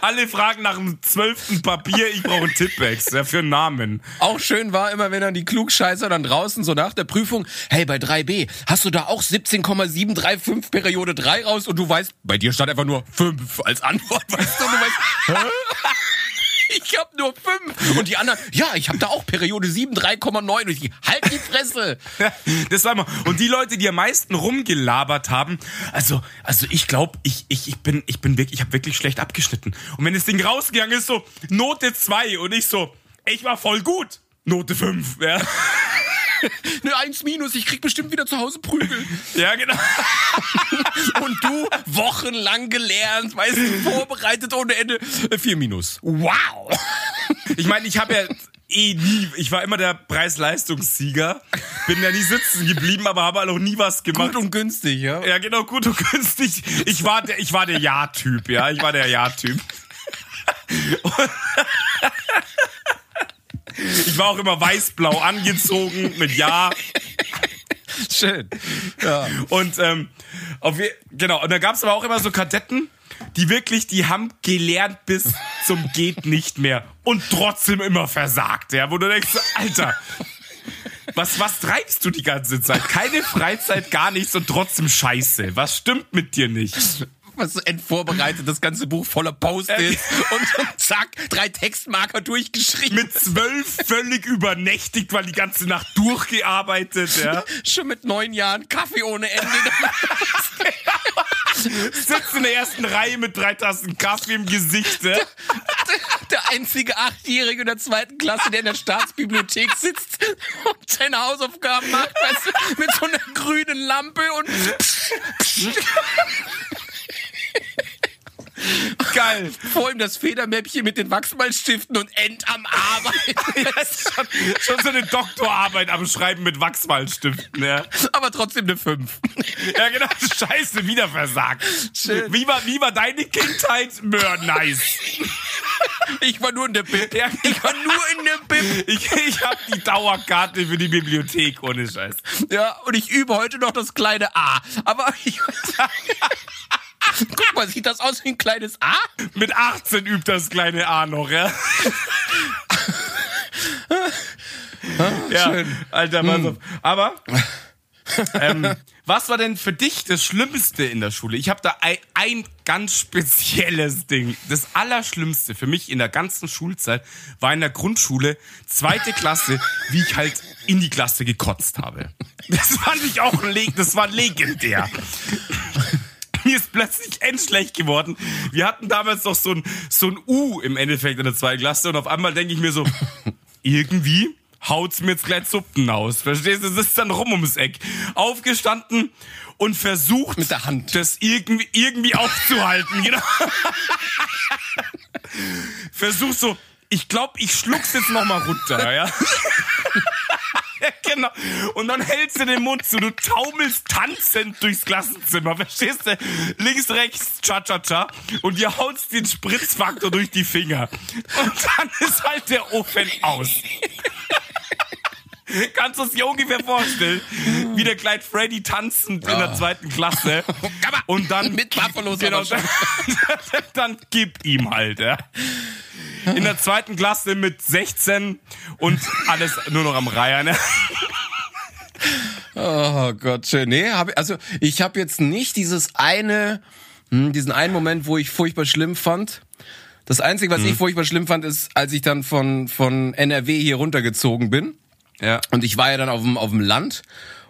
S1: Alle fragen nach dem zwölften Papier, ich brauche einen Tippex, ja, für einen Namen.
S2: Auch schön war immer, wenn dann die Klugscheißer dann draußen so nach der Prüfung, hey, bei 3b, hast du da auch 17,735 Periode 3 raus und du weißt, bei dir stand einfach nur 5 als Antwort, weißt du, und du weißt, hä? Ich hab nur 5 und die anderen, ja, ich hab da auch Periode 7, 3,9 und ich, halt die Fresse.
S1: Das war immer. Und die Leute, die am meisten rumgelabert haben, also, also ich glaube, ich, ich, ich bin, ich bin wirklich, ich habe wirklich schlecht abgeschnitten. Und wenn das Ding rausgegangen ist, so Note 2 und ich so, ich war voll gut. Note 5, ja.
S2: Ne, eins minus, ich krieg bestimmt wieder zu Hause Prügel.
S1: Ja, genau.
S2: Und du wochenlang gelernt, weißt du, vorbereitet ohne Ende. Äh, Vier minus. Wow.
S1: Ich meine, ich habe ja eh nie, ich war immer der Preis-Leistungssieger, bin ja nie sitzen geblieben, aber habe halt auch nie was gemacht.
S2: Gut und günstig, ja.
S1: Ja, genau, gut und günstig. Ich war der, ich war der Ja-Typ, ja, ich war der Ja-Typ. Ich war auch immer weiß-blau angezogen mit Ja.
S2: Schön. Ja.
S1: Und ähm, auf, genau, und da gab es aber auch immer so Kadetten, die wirklich, die haben gelernt bis zum geht nicht mehr und trotzdem immer versagt, ja, wo du denkst, so, Alter, was, was treibst du die ganze Zeit? Keine Freizeit, gar nichts und trotzdem Scheiße. Was stimmt mit dir nicht?
S2: Was so endvorbereitet, das ganze Buch voller Post-its und, und zack, drei Textmarker durchgeschrieben.
S1: Mit zwölf völlig übernächtigt, weil die ganze Nacht durchgearbeitet, ja.
S2: Schon mit neun Jahren Kaffee ohne Ende.
S1: Sitzt in der ersten Reihe mit drei Tassen Kaffee im Gesicht, ja.
S2: Der einzige Achtjährige in der zweiten Klasse, der in der Staatsbibliothek sitzt und seine Hausaufgaben macht, weißt du, mit so einer grünen Lampe und
S1: Geil.
S2: vor ihm das Federmäppchen mit den Wachsmalstiften und End am Arbeiten.
S1: Schon, schon so eine Doktorarbeit am Schreiben mit Wachsmalstiften, ja.
S2: Aber trotzdem eine 5.
S1: Ja, genau. Scheiße, wieder versagt.
S2: Schön.
S1: Wie war, wie war deine Kindheit? Mör, nice.
S2: Ich war nur in der Bib.
S1: Ja,
S2: Ich war nur in der Bib.
S1: Ich, ich habe die Dauerkarte für die Bibliothek, ohne Scheiß.
S2: Ja, und ich übe heute noch das kleine A. Aber ich. Guck mal, sieht das aus wie ein kleines A?
S1: Mit 18 übt das kleine A noch, ja. ja,
S2: schön.
S1: Alter, pass auf. Aber, ähm, was war denn für dich das Schlimmste in der Schule? Ich habe da ein, ein ganz spezielles Ding. Das Allerschlimmste für mich in der ganzen Schulzeit war in der Grundschule, zweite Klasse, wie ich halt in die Klasse gekotzt habe. Das fand ich auch das war legendär. Mir ist plötzlich endschlecht geworden. Wir hatten damals noch so ein, so ein U im Endeffekt in der zweiten Klasse und auf einmal denke ich mir so, irgendwie haut's mir jetzt gleich Suppen aus. Verstehst du? Das ist dann rum ums Eck. Aufgestanden und versucht,
S2: Mit der Hand.
S1: das irgendwie, irgendwie aufzuhalten. Genau. Versuch so, ich glaube, ich schluck's jetzt noch mal runter, ja. Genau. Und dann hältst du den Mund zu, du taumelst tanzend durchs Klassenzimmer, verstehst du? Links, rechts, cha-cha-cha. Und ihr hautst den Spritzfaktor durch die Finger. Und dann ist halt der Ofen aus. Kannst du es dir ungefähr vorstellen? Wie der Clyde Freddy tanzend in der zweiten Klasse. Und dann.
S2: Mit Buffalos
S1: Genau, dann, dann gib ihm halt, ja. In der zweiten Klasse mit 16 und alles nur noch am Reihen. Ne?
S2: Oh Gott, schön. Nee, hab, ich- also ich habe jetzt nicht dieses eine, hm, diesen einen Moment, wo ich furchtbar schlimm fand. Das Einzige, was ich furchtbar schlimm fand, ist, als ich dann von, von NRW hier runtergezogen bin.
S1: Ja.
S2: Und ich war ja dann auf dem, auf dem Land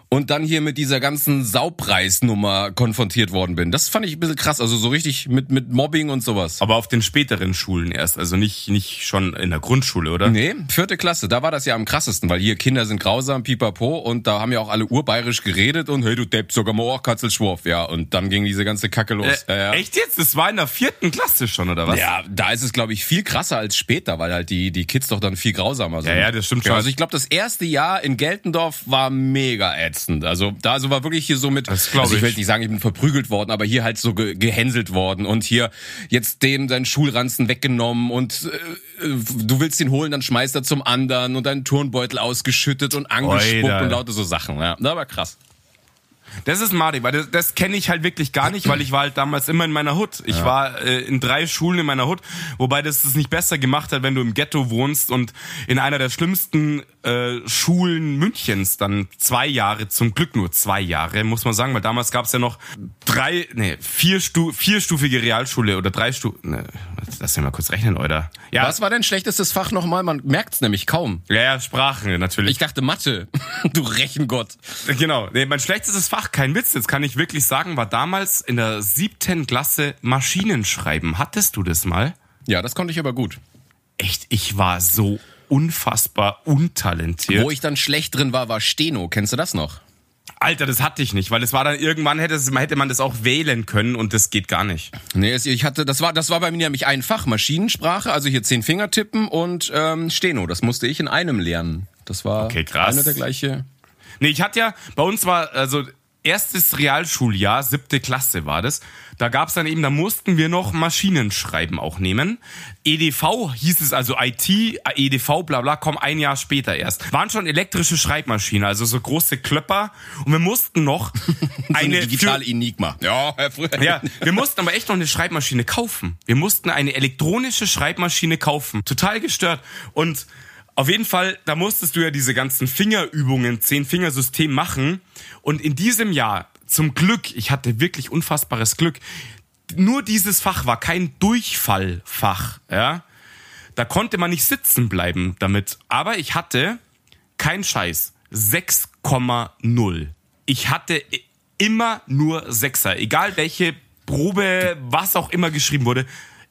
S2: und dann hier mit dieser ganzen Saupreisnummer konfrontiert worden bin. Das fand ich ein bisschen krass. Also so richtig mit, mit Mobbing und sowas.
S1: Aber auf den späteren Schulen erst, also nicht, nicht schon in der Grundschule, oder?
S2: Nee, vierte Klasse, da war das ja am krassesten, weil hier Kinder sind grausam, pipapo, und da haben ja auch alle urbayerisch geredet und hey, du Depp, sogar mal auch Katzelschwurf, ja, und dann ging diese ganze Kacke los.
S1: Äh,
S2: ja, ja.
S1: Echt jetzt? Das war in der vierten Klasse schon, oder was?
S2: Ja, da ist es, glaube ich, viel krasser als später, weil halt die, die Kids doch dann viel grausamer sind.
S1: Ja, ja, das stimmt schon.
S2: Also ich glaube, das erste Jahr in Geltendorf war mega ätzend. Also da also war wirklich hier so mit,
S1: Das
S2: also ich will
S1: ich.
S2: jetzt nicht sagen, ich bin verprügelt worden, aber hier halt so ge gehänselt worden und hier jetzt dem seinen Schulranzen weggenommen und äh, du willst ihn holen, dann schmeißt er zum anderen und deinen Turnbeutel ausgeschüttet und angespuckt
S1: Oida.
S2: und lauter so Sachen. Ja, das war krass.
S1: Das ist madig, weil das, das kenne ich halt wirklich gar nicht, weil ich war halt damals immer in meiner Hut. Ich war äh, in drei Schulen in meiner Hut, wobei das es nicht besser gemacht hat, wenn du im Ghetto wohnst und in einer der schlimmsten äh, Schulen Münchens dann zwei Jahre, zum Glück nur zwei Jahre, muss man sagen, weil damals gab es ja noch drei, nee, vier Stu vierstufige Realschule oder drei Stu, ne, lass mich mal kurz rechnen, oder? Ja,
S2: Was war dein schlechtestes Fach nochmal? Man merkt's nämlich kaum.
S1: ja, ja, Sprachen natürlich.
S2: Ich dachte Mathe. Du Rechengott.
S1: Genau. Nee, mein schlechtestes Fach, kein Witz, jetzt kann ich wirklich sagen, war damals in der siebten Klasse Maschinenschreiben. Hattest du das mal?
S2: Ja, das konnte ich aber gut.
S1: Echt, ich war so unfassbar untalentiert.
S2: Wo ich dann schlecht drin war, war Steno. Kennst du das noch?
S1: Alter, das hatte ich nicht, weil es war dann irgendwann hätte, es, hätte man das auch wählen können und das geht gar nicht.
S2: Nee, ich hatte, das war, das war bei mir nämlich ein Fach, Maschinensprache, also hier zehn Finger tippen und ähm, Steno. Das musste ich in einem lernen. Das war
S1: Okay, krass.
S2: eine der gleiche.
S1: Nee, ich hatte ja, bei uns war, also erstes Realschuljahr, siebte Klasse war das. Da gab's dann eben, da mussten wir noch Maschinenschreiben auch nehmen. EDV hieß es also IT, EDV, bla bla, komm ein Jahr später erst. Waren schon elektrische Schreibmaschinen, also so große Klöpper. Und wir mussten noch
S2: Eine
S1: eine
S2: digitale Enigma. Ja, Herr Früher.
S1: Ja, wir mussten aber echt noch eine Schreibmaschine kaufen. Wir mussten eine elektronische Schreibmaschine kaufen. Total gestört. Und auf jeden Fall, da musstest du ja diese ganzen Fingerübungen, Zehn-Fingersystem machen. Und in diesem Jahr, zum Glück, ich hatte wirklich unfassbares Glück, nur dieses Fach war kein Durchfallfach, ja. Da konnte man nicht sitzen bleiben damit. Aber ich hatte, kein Scheiß, 6,0. Ich hatte immer nur Sechser. Egal welche Probe, was auch immer geschrieben wurde,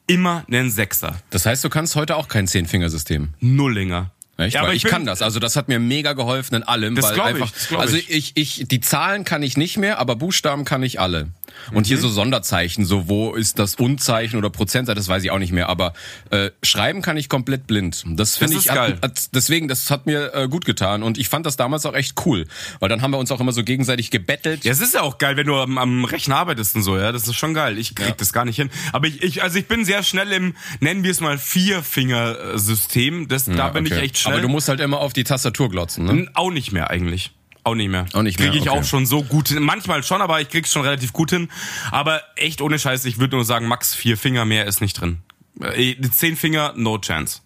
S1: immer einen Sechser.
S2: Das heißt, du kannst heute auch kein Zehn-Fingersystem.
S1: Nullinger.
S2: Echt?
S1: Ja, aber
S2: ich,
S1: bin-
S2: kann das. Also das hat mir mega geholfen in allem.
S1: Das
S2: weil
S1: glaub ich,
S2: einfach,
S1: das
S2: also
S1: ich.
S2: ich, ich, die Zahlen kann ich nicht mehr, aber Buchstaben kann ich alle. Und
S1: Mhm.
S2: hier so Sonderzeichen, so wo ist das Unzeichen oder Prozentzeichen, das weiß ich auch nicht mehr. Aber äh, schreiben kann ich komplett blind. Das finde ich
S1: geil.
S2: Hat, hat, deswegen, das hat mir äh, gut getan. Und ich fand das damals auch echt cool. Weil dann haben wir uns auch immer so gegenseitig gebettelt.
S1: Ja, es ist ja auch geil, wenn du am, am Rechner arbeitest und so, ja. Das ist schon geil. Ich krieg
S2: Ja.
S1: das gar nicht hin. Aber ich, ich, also ich bin sehr schnell im, nennen wir es mal Vier-Finger-System. Das, da bin ich
S2: Okay.
S1: echt schnell.
S2: Aber du musst halt immer auf die Tastatur glotzen, ne?
S1: Auch nicht mehr eigentlich. Auch nicht mehr.
S2: Auch nicht mehr,
S1: Kriege ich
S2: okay.
S1: auch schon so gut hin. Manchmal schon, aber ich krieg's schon relativ gut hin. Aber echt ohne Scheiß, ich würde nur sagen, max vier Finger mehr ist nicht drin. Äh, Zehn Finger, no chance.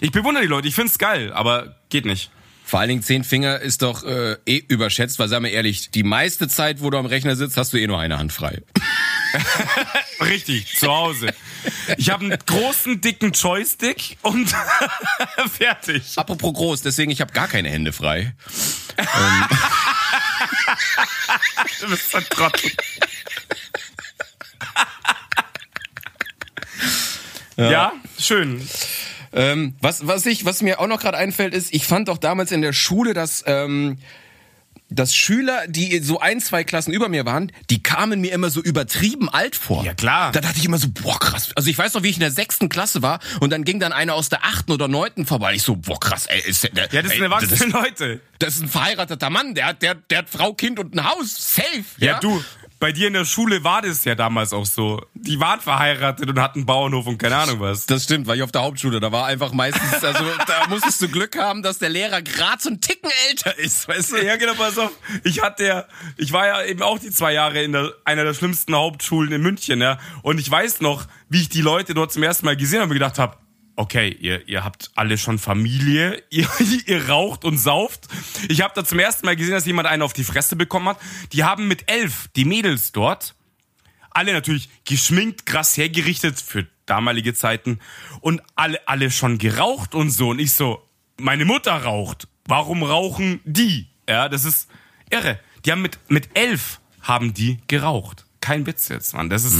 S1: Ich bewundere die Leute, ich find's geil, aber geht nicht.
S2: Vor allen Dingen zehn Finger ist doch äh, eh überschätzt, weil sagen wir ehrlich, die meiste Zeit, wo du am Rechner sitzt, hast du eh nur eine Hand frei.
S1: Richtig, zu Hause. Ich habe einen großen, dicken Joystick und fertig.
S2: Apropos groß, deswegen ich habe gar keine Hände frei.
S1: Du bist ein Trottel. Ja, schön.
S2: Ähm, was, was, ich, was mir auch noch gerade einfällt, ist, ich fand doch damals in der Schule, dass, ähm, dass Schüler, die so ein, zwei Klassen über mir waren, die kamen mir immer so übertrieben alt vor.
S1: Ja, klar.
S2: Da dachte ich immer so, boah, krass. Also ich weiß noch, wie ich in der sechsten Klasse war und dann ging dann einer aus der achten oder neunten vorbei. Ich so, boah, krass, ey, ist der,
S1: Ja, das
S2: ey,
S1: sind erwachsene
S2: das,
S1: Leute.
S2: das ist ein verheirateter Mann, der hat, der, der hat Frau, Kind und ein Haus. Safe.
S1: Ja, du, bei dir in der Schule war das ja damals auch so. Die waren verheiratet und hatten Bauernhof und keine Ahnung was.
S2: Das stimmt, weil ich auf der Hauptschule, da war einfach meistens, also da musstest du Glück haben, dass der Lehrer gerade so einen Ticken älter ist, weißt du?
S1: Ja, genau, pass auf. Ich hatte ja, ich war ja eben auch die zwei Jahre in der, einer der schlimmsten Hauptschulen in München, ja. Und ich weiß noch, wie ich die Leute dort zum ersten Mal gesehen habe und gedacht habe, okay, ihr, ihr habt alle schon Familie, ihr, ihr raucht und sauft. Ich habe da zum ersten Mal gesehen, dass jemand einen auf die Fresse bekommen hat. Die haben mit elf, die Mädels dort, alle natürlich geschminkt, krass hergerichtet für damalige Zeiten und alle, alle schon geraucht und so. Und ich so, meine Mutter raucht. Warum rauchen die? Ja, das ist irre. Die haben mit, mit elf haben die geraucht. Kein Witz jetzt, Mann. Das ist,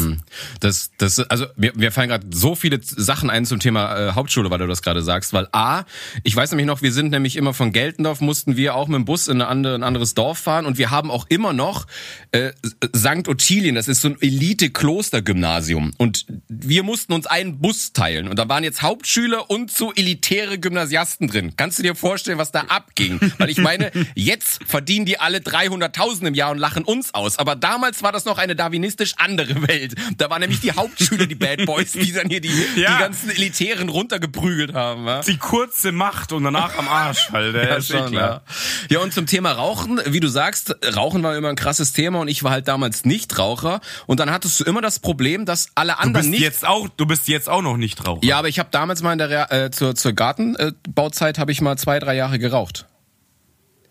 S2: Das, das, also mir, mir fallen gerade so viele Sachen ein zum Thema äh, Hauptschule, weil du das gerade sagst. Weil A, ich weiß nämlich noch, wir sind nämlich immer von Geltendorf, mussten wir auch mit dem Bus in eine andere, ein anderes Dorf fahren und wir haben auch immer noch äh, St. Ottilien, das ist so ein Elite-Klostergymnasium. Und wir mussten uns einen Bus teilen. Und da waren jetzt Hauptschüler und so elitäre Gymnasiasten drin. Kannst du dir vorstellen, was da abging? Weil ich meine, jetzt verdienen die alle 300.000 im Jahr und lachen uns aus. Aber damals war das noch eine darwinistisch andere Welt. Da waren nämlich die Hauptschüler, die Bad Boys, die dann hier die,
S1: Ja.
S2: die ganzen Elitären runtergeprügelt haben. Ja?
S1: die kurze Macht und danach am Arsch halt. Ja, ist eh klar.
S2: Ja. ja, und zum Thema Rauchen, wie du sagst, Rauchen war immer ein krasses Thema und ich war halt damals nicht Raucher. Und dann hattest du immer das Problem, dass alle
S1: Du
S2: anderen
S1: bist
S2: nicht.
S1: jetzt auch, du bist jetzt auch noch nicht Raucher.
S2: Ja, aber ich habe damals mal in der Rea- äh, zur, zur Gartenbauzeit habe ich mal zwei, drei Jahre geraucht.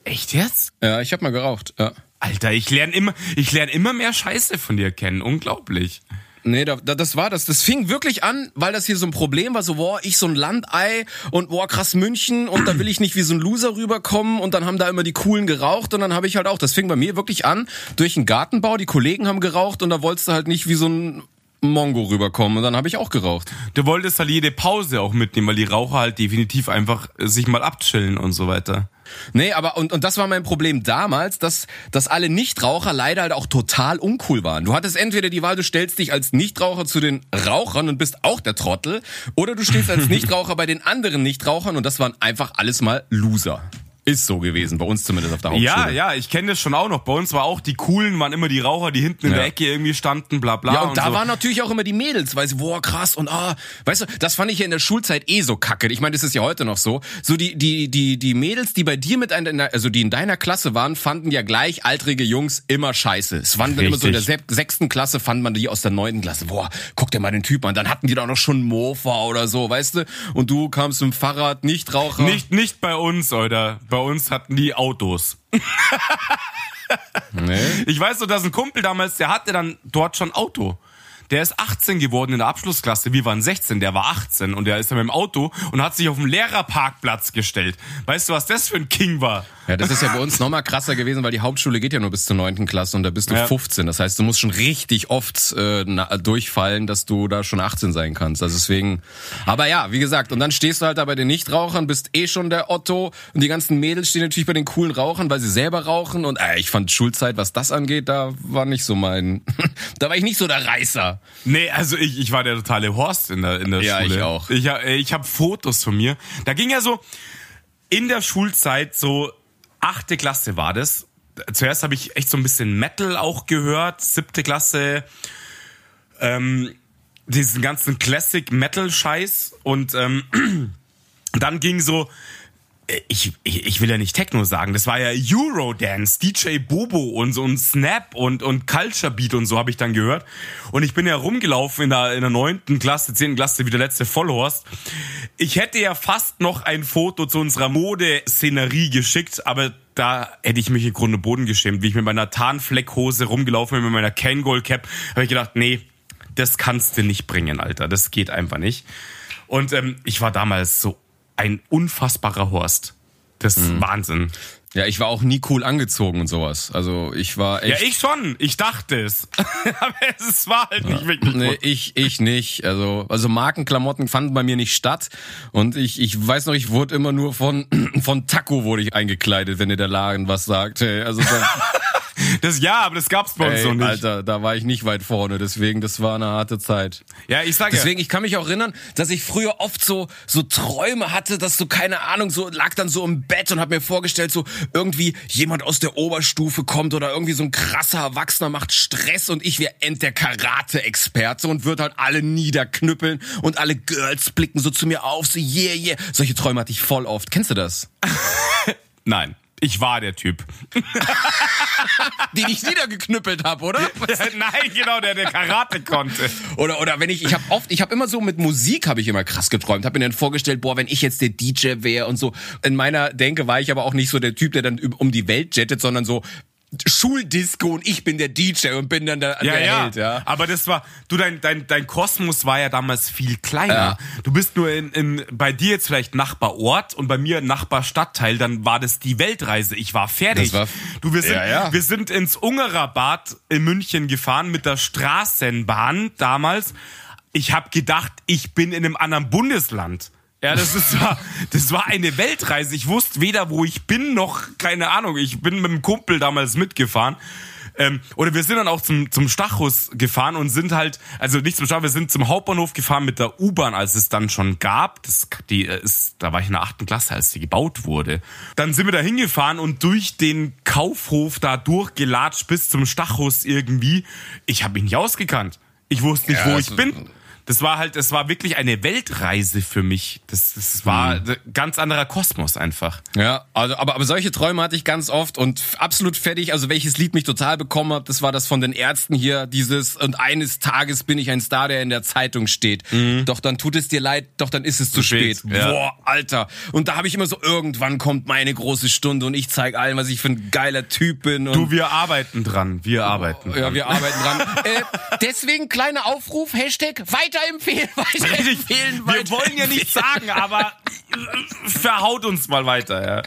S1: Echt jetzt?
S2: Ja, ich habe mal geraucht. Ja.
S1: Alter, ich lerne immer, ich lerne immer mehr Scheiße von dir kennen. Unglaublich.
S2: Nee, da, da, das war das. Das fing wirklich an, weil das hier so ein Problem war, so, boah, ich so ein Landei und boah, krass München und da will ich nicht wie so ein Loser rüberkommen und dann haben da immer die Coolen geraucht und dann habe ich halt auch, das fing bei mir wirklich an, durch den Gartenbau, die Kollegen haben geraucht und da wolltest du halt nicht wie so ein Mongo rüberkommen und dann habe ich auch geraucht.
S1: Du wolltest halt jede Pause auch mitnehmen, weil die Raucher halt definitiv einfach sich mal abchillen und so weiter.
S2: Nee, aber und, und das war mein Problem damals, dass, dass alle Nichtraucher leider halt auch total uncool waren. Du hattest entweder die Wahl, du stellst dich als Nichtraucher zu den Rauchern und bist auch der Trottel, oder du stehst als Nichtraucher bei den anderen Nichtrauchern und das waren einfach alles mal Loser. Ist so gewesen, bei uns zumindest auf der Hauptschule.
S1: Ja, ja, ich kenne das schon auch noch. Bei uns war auch die coolen, waren immer die Raucher, die hinten in
S2: Ja.
S1: der Ecke irgendwie standen, bla bla.
S2: Ja, und, da
S1: so.
S2: waren natürlich auch immer die Mädels, weil sie, boah, krass und ah, weißt du, das fand ich ja in der Schulzeit eh so kacke. Ich meine, das ist ja heute noch so. So die, die, die, die Mädels, die bei dir mit einer, also die in deiner Klasse waren, fanden ja gleichaltrige Jungs immer scheiße. Es waren dann immer so in der sechsten Klasse fand man die aus der neunten Klasse. Boah, guck dir mal den Typ an. Dann hatten die doch noch schon Mofa oder so, weißt du? Und du kamst mit dem Fahrrad, Nichtraucher.
S1: Nicht, nicht bei uns, oder? Bei uns hatten die Autos.
S2: Nee.
S1: Ich weiß so, dass ein Kumpel damals, der hatte dann dort schon Auto. Der ist 18 geworden in der Abschlussklasse. Wir waren 16, der war 18 und der ist dann mit dem Auto und hat sich auf dem Lehrerparkplatz gestellt. Weißt du, was das für ein King war?
S2: Ja, das ist ja bei uns nochmal krasser gewesen, weil die Hauptschule geht ja nur bis zur neunten Klasse und da bist du
S1: Ja.
S2: 15. Das heißt, du musst schon richtig oft äh, na, durchfallen, dass du da schon 18 sein kannst. Also deswegen. Aber ja, wie gesagt, und dann stehst du halt da bei den Nichtrauchern, bist eh schon der Otto und die ganzen Mädels stehen natürlich bei den coolen Rauchern, weil sie selber rauchen. Und äh, ich fand Schulzeit, was das angeht, da war nicht so mein. da war ich nicht so der Reißer.
S1: Nee, also ich, ich war der totale Horst in der, in der
S2: Ja,
S1: Schule.
S2: ich auch.
S1: Ich, äh, ich habe Fotos von mir. Da ging ja so in der Schulzeit so achte Klasse war das. Zuerst habe ich echt so ein bisschen Metal auch gehört. Siebte Klasse ähm, diesen ganzen Classic Metal Scheiß und ähm, dann ging so ich, ich, ich will ja nicht Techno sagen, das war ja Eurodance, DJ Bobo und so ein Snap und, und Culture Beat und so habe ich dann gehört. Und ich bin ja rumgelaufen in der, in der neunten Klasse, zehnten Klasse, wie der letzte Vollhorst. Ich hätte ja fast noch ein Foto zu unserer Modeszenerie geschickt, aber da hätte ich mich in Grund und Boden geschämt, wie ich mit meiner Tarnfleckhose rumgelaufen bin, mit meiner Kangol Cap, habe ich gedacht, nee, das kannst du nicht bringen, Alter. Das geht einfach nicht. Und ähm, ich war damals so ein unfassbarer Horst. Das ist
S2: Mhm.
S1: Wahnsinn.
S2: Ja, ich war auch nie cool angezogen und sowas. Also ich war
S1: Ja,
S2: echt.
S1: ich schon. Ich dachte es. Aber es war halt nicht wirklich
S2: Nee, ich, ich nicht. Also, also Markenklamotten fanden bei mir nicht statt. Und ich, ich weiß noch, ich wurde immer nur von, von Taco wurde ich eingekleidet, wenn dir der Laden was sagt. Hey, Also da,
S1: Das, ja, aber das gab's bei uns
S2: ey,
S1: so nicht.
S2: Alter, da war ich nicht weit vorne. Deswegen, das war eine harte Zeit.
S1: Ja, ich sage ja.
S2: Deswegen, ich kann mich auch erinnern, dass ich früher oft so, so Träume hatte, dass so, keine Ahnung, so, lag dann so im Bett und hab mir vorgestellt, so irgendwie jemand aus der Oberstufe kommt oder irgendwie so ein krasser Erwachsener macht Stress und ich wäre end der Karate-Experte und würde halt alle niederknüppeln und alle Girls blicken so zu mir auf, so yeah, yeah. Solche Träume hatte ich voll oft. Kennst du das?
S1: Nein, ich war der Typ.
S2: Die ich niedergeknüppelt habe, oder?
S1: Nein, genau, der der Karate konnte.
S2: Oder oder wenn ich ich habe oft ich habe immer so mit Musik habe ich immer krass geträumt, habe mir dann vorgestellt, boah, wenn ich jetzt der DJ wäre und so. In meiner Denke war ich aber auch nicht so der Typ, der dann um die Welt jettet, sondern so Schuldisco und ich bin der DJ und bin dann der,
S1: Ja,
S2: der
S1: ja.
S2: Held, ja.
S1: Aber das war, du, dein, dein, dein Kosmos war ja damals viel kleiner.
S2: Ja.
S1: Du bist nur in, in, bei dir jetzt vielleicht Nachbarort und bei mir Nachbarstadtteil, dann war das die Weltreise. Ich war fertig.
S2: Das war-
S1: du, wir sind,
S2: Ja, ja.
S1: wir sind ins Ungererbad in München gefahren mit der Straßenbahn damals. Ich habe gedacht, ich bin in einem anderen Bundesland. Ja, das ist war, das war eine Weltreise. Ich wusste weder, wo ich bin, noch keine Ahnung. Ich bin mit einem Kumpel damals mitgefahren. Ähm, oder wir sind dann auch zum, zum Stachus gefahren und sind halt, also nicht zum Stachus, wir sind zum Hauptbahnhof gefahren mit der U-Bahn, als es dann schon gab. Das, die äh, ist, da war ich in der achten Klasse, als die gebaut wurde. Dann sind wir da hingefahren und durch den Kaufhof da durchgelatscht bis zum Stachus irgendwie. Ich habe mich nicht ausgekannt. Ich wusste nicht,
S2: Ja,
S1: wo ich bin. Das war halt, das war wirklich eine Weltreise für mich. Das, das war
S2: Hm.
S1: ein ganz anderer Kosmos einfach.
S2: Ja, also aber, aber solche Träume hatte ich ganz oft und absolut fertig. Also welches Lied mich total bekommen hat, das war das von den Ärzten hier, dieses und eines Tages bin ich ein Star, der in der Zeitung steht. Doch dann tut es dir leid, doch dann ist es zu spät.
S1: spät, ja.
S2: Boah, Alter. Und da habe ich immer so, irgendwann kommt meine große Stunde und ich zeige allen, was ich für ein geiler Typ bin.
S1: Du, wir arbeiten dran. Wir arbeiten dran.
S2: ja, wir arbeiten dran. äh, deswegen kleiner Aufruf, Hashtag weiterempfehlen, weiterempfehlen,
S1: Wir wollen ja nichts sagen, aber verhaut uns mal weiter, ja.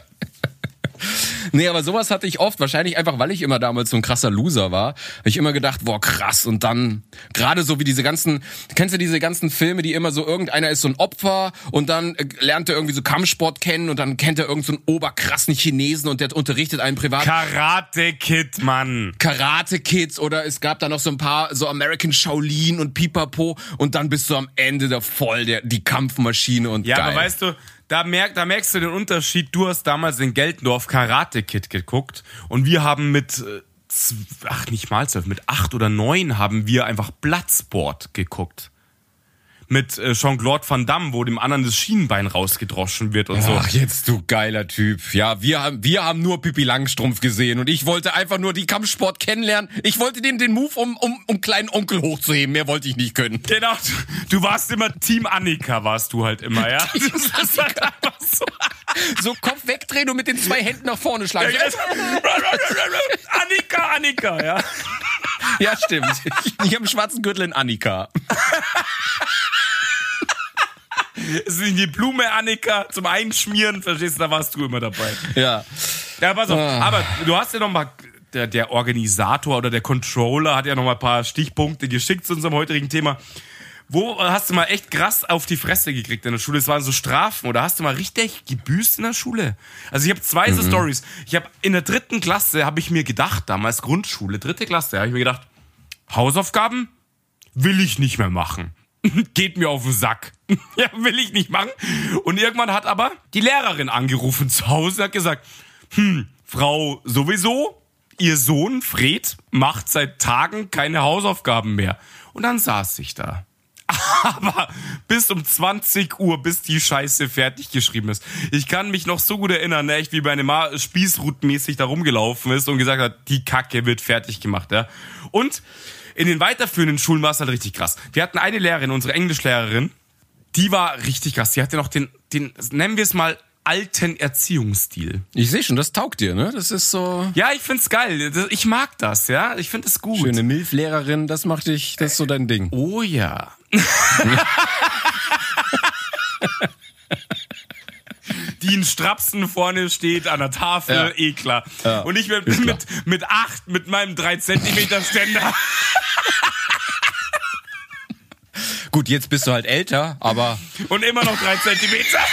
S2: Nee, aber sowas hatte ich oft. Wahrscheinlich einfach, weil ich immer damals so ein krasser Loser war. Habe ich immer gedacht, boah, krass. Und dann, gerade so wie diese ganzen, kennst du diese ganzen Filme, die immer so, irgendeiner ist so ein Opfer und dann äh, lernt er irgendwie so Kampfsport kennen und dann kennt er irgendeinen so oberkrassen Chinesen und der unterrichtet einen privat.
S1: Karate Kid, Mann.
S2: Karate Kids oder es gab da noch so ein paar so American Shaolin und Pipapo und dann bist du am Ende da voll der, die Kampfmaschine und
S1: Ja,
S2: geil.
S1: aber weißt du, da, merk, da merkst du den Unterschied. Du hast damals in Geltendorf Karate Kid geguckt und wir haben mit, äh, ach nicht mal zwölf, mit acht oder neun haben wir einfach Bloodsport geguckt. Mit äh, Jean-Claude Van Damme, wo dem anderen das Schienenbein rausgedroschen wird und so.
S2: Ach, jetzt du geiler Typ. Ja, wir haben, wir haben nur Pippi Langstrumpf gesehen und ich wollte einfach nur die Kampfsport kennenlernen. Ich wollte den, den Move, um, um, um kleinen Onkel hochzuheben. Mehr wollte ich nicht können.
S1: Genau, du, du warst immer Team Annika, warst du halt immer, ja? Das ist halt einfach so.
S2: So Kopf wegdrehen und mit den zwei Händen nach vorne schlagen.
S1: Annika, Annika, ja.
S2: Ja, stimmt. Ich, ich habe einen schwarzen Gürtel in Annika.
S1: Es ist die Blume Annika zum Einschmieren, verstehst du, da warst du immer dabei.
S2: Ja.
S1: Ja, pass auf,
S2: Ah.
S1: aber du hast ja noch mal, der, der Organisator oder der Controller hat ja noch mal ein paar Stichpunkte geschickt zu unserem heutigen Thema. Wo hast du mal echt krass auf die Fresse gekriegt in der Schule? Es waren so Strafen oder hast du mal richtig gebüßt in der Schule? Also ich habe zwei
S2: Mhm.
S1: so Stories. Ich habe in der dritten Klasse habe ich mir gedacht, damals Grundschule, dritte Klasse, habe ich mir gedacht, Hausaufgaben will ich nicht mehr machen. Geht mir auf den Sack. ja, will ich nicht machen. Und irgendwann hat aber die Lehrerin angerufen zu Hause und hat gesagt, hm, Frau sowieso, ihr Sohn Fred macht seit Tagen keine Hausaufgaben mehr. Und dann saß ich da. Aber bis um 20 Uhr, bis die Scheiße fertig geschrieben ist. Ich kann mich noch so gut erinnern, ne, echt wie meine Ma spießrutmäßig da rumgelaufen ist und gesagt hat, die Kacke wird fertig gemacht. Ja. Und in den weiterführenden Schulen war es halt richtig krass. Wir hatten eine Lehrerin, unsere Englischlehrerin, die war richtig krass. Die hatte noch den, den nennen wir es mal, alten Erziehungsstil.
S2: Ich sehe schon, das taugt dir, ne? Das ist so
S1: Ja, ich find's geil. Ich mag das, ja. Ich find es gut.
S2: schöne Milflehrerin, das macht dich, das ist so dein Ding.
S1: Oh ja. Die in Strapsen vorne steht an der Tafel,
S2: Ja.
S1: eh klar.
S2: Ja,
S1: Und ich mit, mit, mit acht, mit meinem 3 Zentimeter Ständer.
S2: Gut, jetzt bist du halt älter, aber
S1: Und immer noch 3 Zentimeter.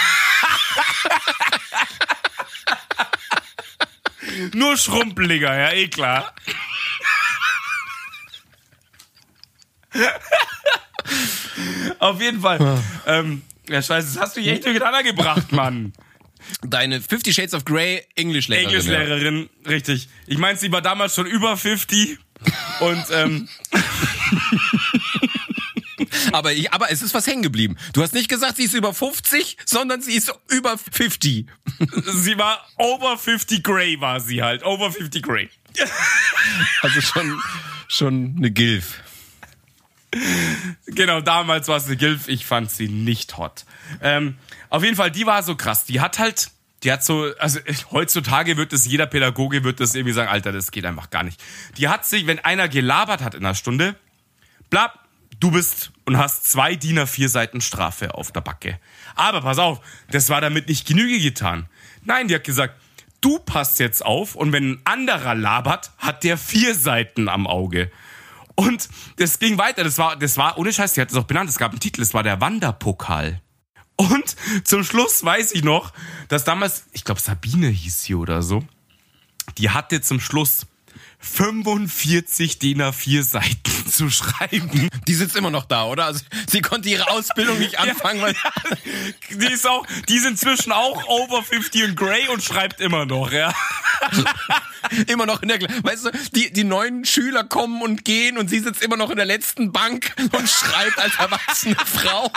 S1: Nur schrumpeliger, ja, eh klar. Auf jeden Fall. Ähm, ja, scheiße, das hast du dich echt durcheinander gebracht, Mann.
S2: deine Fifty Shades of Grey Englischlehrerin. ja.
S1: Englischlehrerin, richtig. Ich meine, sie war damals schon über 50 und ähm,
S2: Aber, ich, aber es ist was hängen geblieben. Du hast nicht gesagt, sie ist über 50, sondern sie ist über 50.
S1: sie war over 50 Grey, war sie halt. Over 50 Grey.
S2: Also schon, schon eine Gilf.
S1: Genau, damals war es eine Gilf. Ich fand sie nicht hot. Ähm, auf jeden Fall, die war so krass. Die hat halt, die hat so, also heutzutage wird es jeder Pädagoge wird das irgendwie sagen, Alter, das geht einfach gar nicht. Die hat sich, wenn einer gelabert hat in einer Stunde, blab, du bist und hast zwei DIN A4 Seiten Strafe auf der Backe. Aber pass auf, das war damit nicht Genüge getan. Nein, die hat gesagt, du passt jetzt auf und wenn ein anderer labert, hat der vier Seiten am Auge. Und das ging weiter. Das war, das war, ohne Scheiß, die hat es auch benannt. Es gab einen Titel, es war der Wanderpokal. Und zum Schluss weiß ich noch, dass damals, ich glaube Sabine hieß sie oder so, die hatte zum Schluss 45 DIN A4 Seiten zu schreiben.
S2: Die sitzt immer noch da, oder? Also, sie konnte ihre Ausbildung nicht anfangen, weil
S1: Die ist auch, die ist inzwischen auch over 50 und grey und schreibt immer noch, ja.
S2: immer noch in der, weißt du, die, die neuen Schüler kommen und gehen und sie sitzt immer noch in der letzten Bank und schreibt als erwachsene Frau.